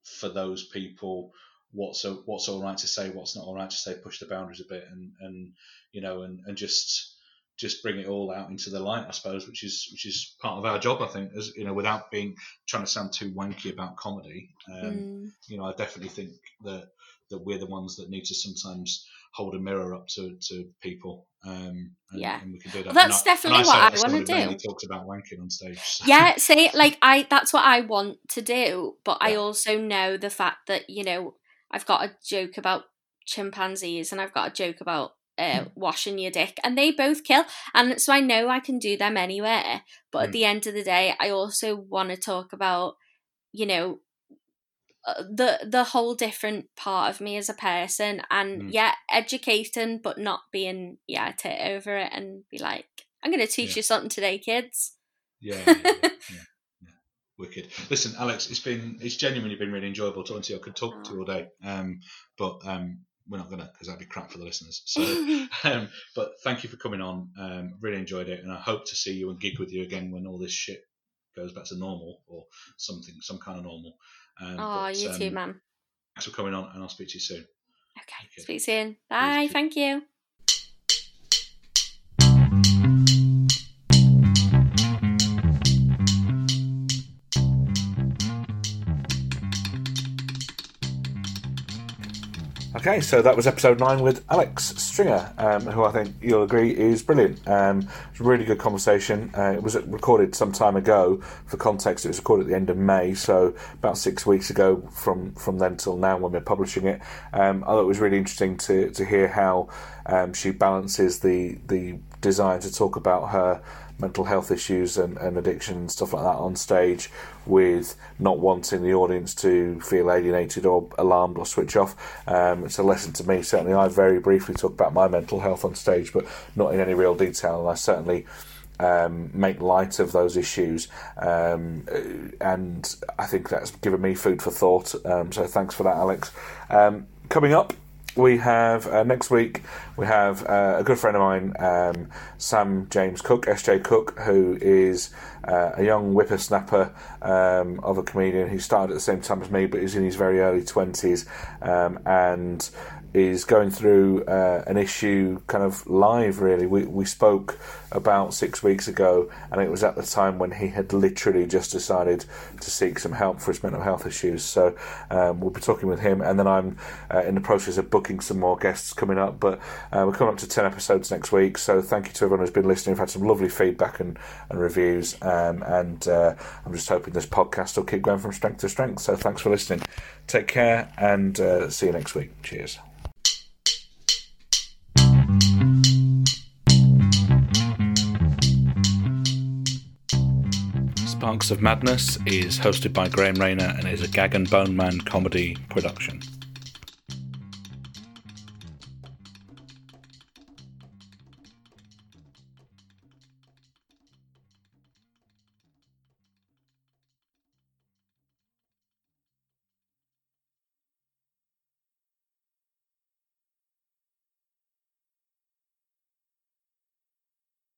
for those people what's a, what's all right to say, what's not all right to say, push the boundaries a bit, and and you know, and and just just bring it all out into the light, I suppose, which is which is part of our job, I think, as you know, without being trying to sound too wanky about comedy. Um, Mm. You know, I definitely think that that we're the ones that need to sometimes hold a mirror up to, to people. Um, and, Yeah. and we can do that. Well, that's I- definitely and what I who mainly do. Talks about wanking on stage. so- yeah say like i that's what i want to do but i also know the fact that you know i've got a joke about chimpanzees and i've got a joke about uh, Hmm. washing your dick and they both kill and so i know i can do them anywhere but at Hmm. the end of the day i also want to talk about you know uh, the the whole different part of me as a person and Mm. yeah educating but not being yeah tit over it and be like i'm gonna teach Yeah. you something today kids yeah, yeah, yeah. Wicked. Listen, Alex, it's been it's genuinely been really enjoyable talking to you. I could talk to you all day, um, but um, we're not gonna because that'd be crap for the listeners. So, um, but thank you for coming on. Um, really enjoyed it, and I hope to see you and gig with you again when all this shit goes back to normal or something, some kind of normal. Um, Oh, but, you too, um, man. Thanks for coming on, and I'll speak to you soon. Okay, okay. speak soon. Bye. Thank you. Okay, so that was episode nine with Alex Stringer, um, who I think you'll agree is brilliant. Um, it's a really good conversation. Uh, it was recorded some time ago. For context, it was recorded at the end of May, so about six weeks ago from, from then till now when we're publishing it. Um, I thought it was really interesting to, to hear how um, she balances the the desire to talk about her mental health issues and, and addiction and stuff like that on stage with not wanting the audience to feel alienated or alarmed or switch off. Um, it's a lesson to me. Certainly, I very briefly talk about my mental health on stage, but not in any real detail. And I certainly um, make light of those issues. Um, and I think that's given me food for thought. Um, so thanks for that, Alex. Um, coming up, we have uh, next week we have uh, a good friend of mine, um, Sam James Cook, SJ Cook, who is uh, a young whippersnapper um, of a comedian. Who started at the same time as me, but is in his very early twenties, um, and is going through uh, an issue kind of live really. We, we spoke about six weeks ago and it was at the time when he had literally just decided to seek some help for his mental health issues. So um, we'll be talking with him and then i'm uh, in the process of booking some more guests coming up but uh, we're coming up to 10 episodes next week. So thank you to everyone who's been listening. We've had some lovely feedback and, and reviews um, and uh, i'm just hoping this podcast will keep going from strength to strength. So thanks for listening. Take care and uh, see you next week. Cheers Sparks of Madness is hosted by Graham Rayner and is a Gag and Bone Man comedy production.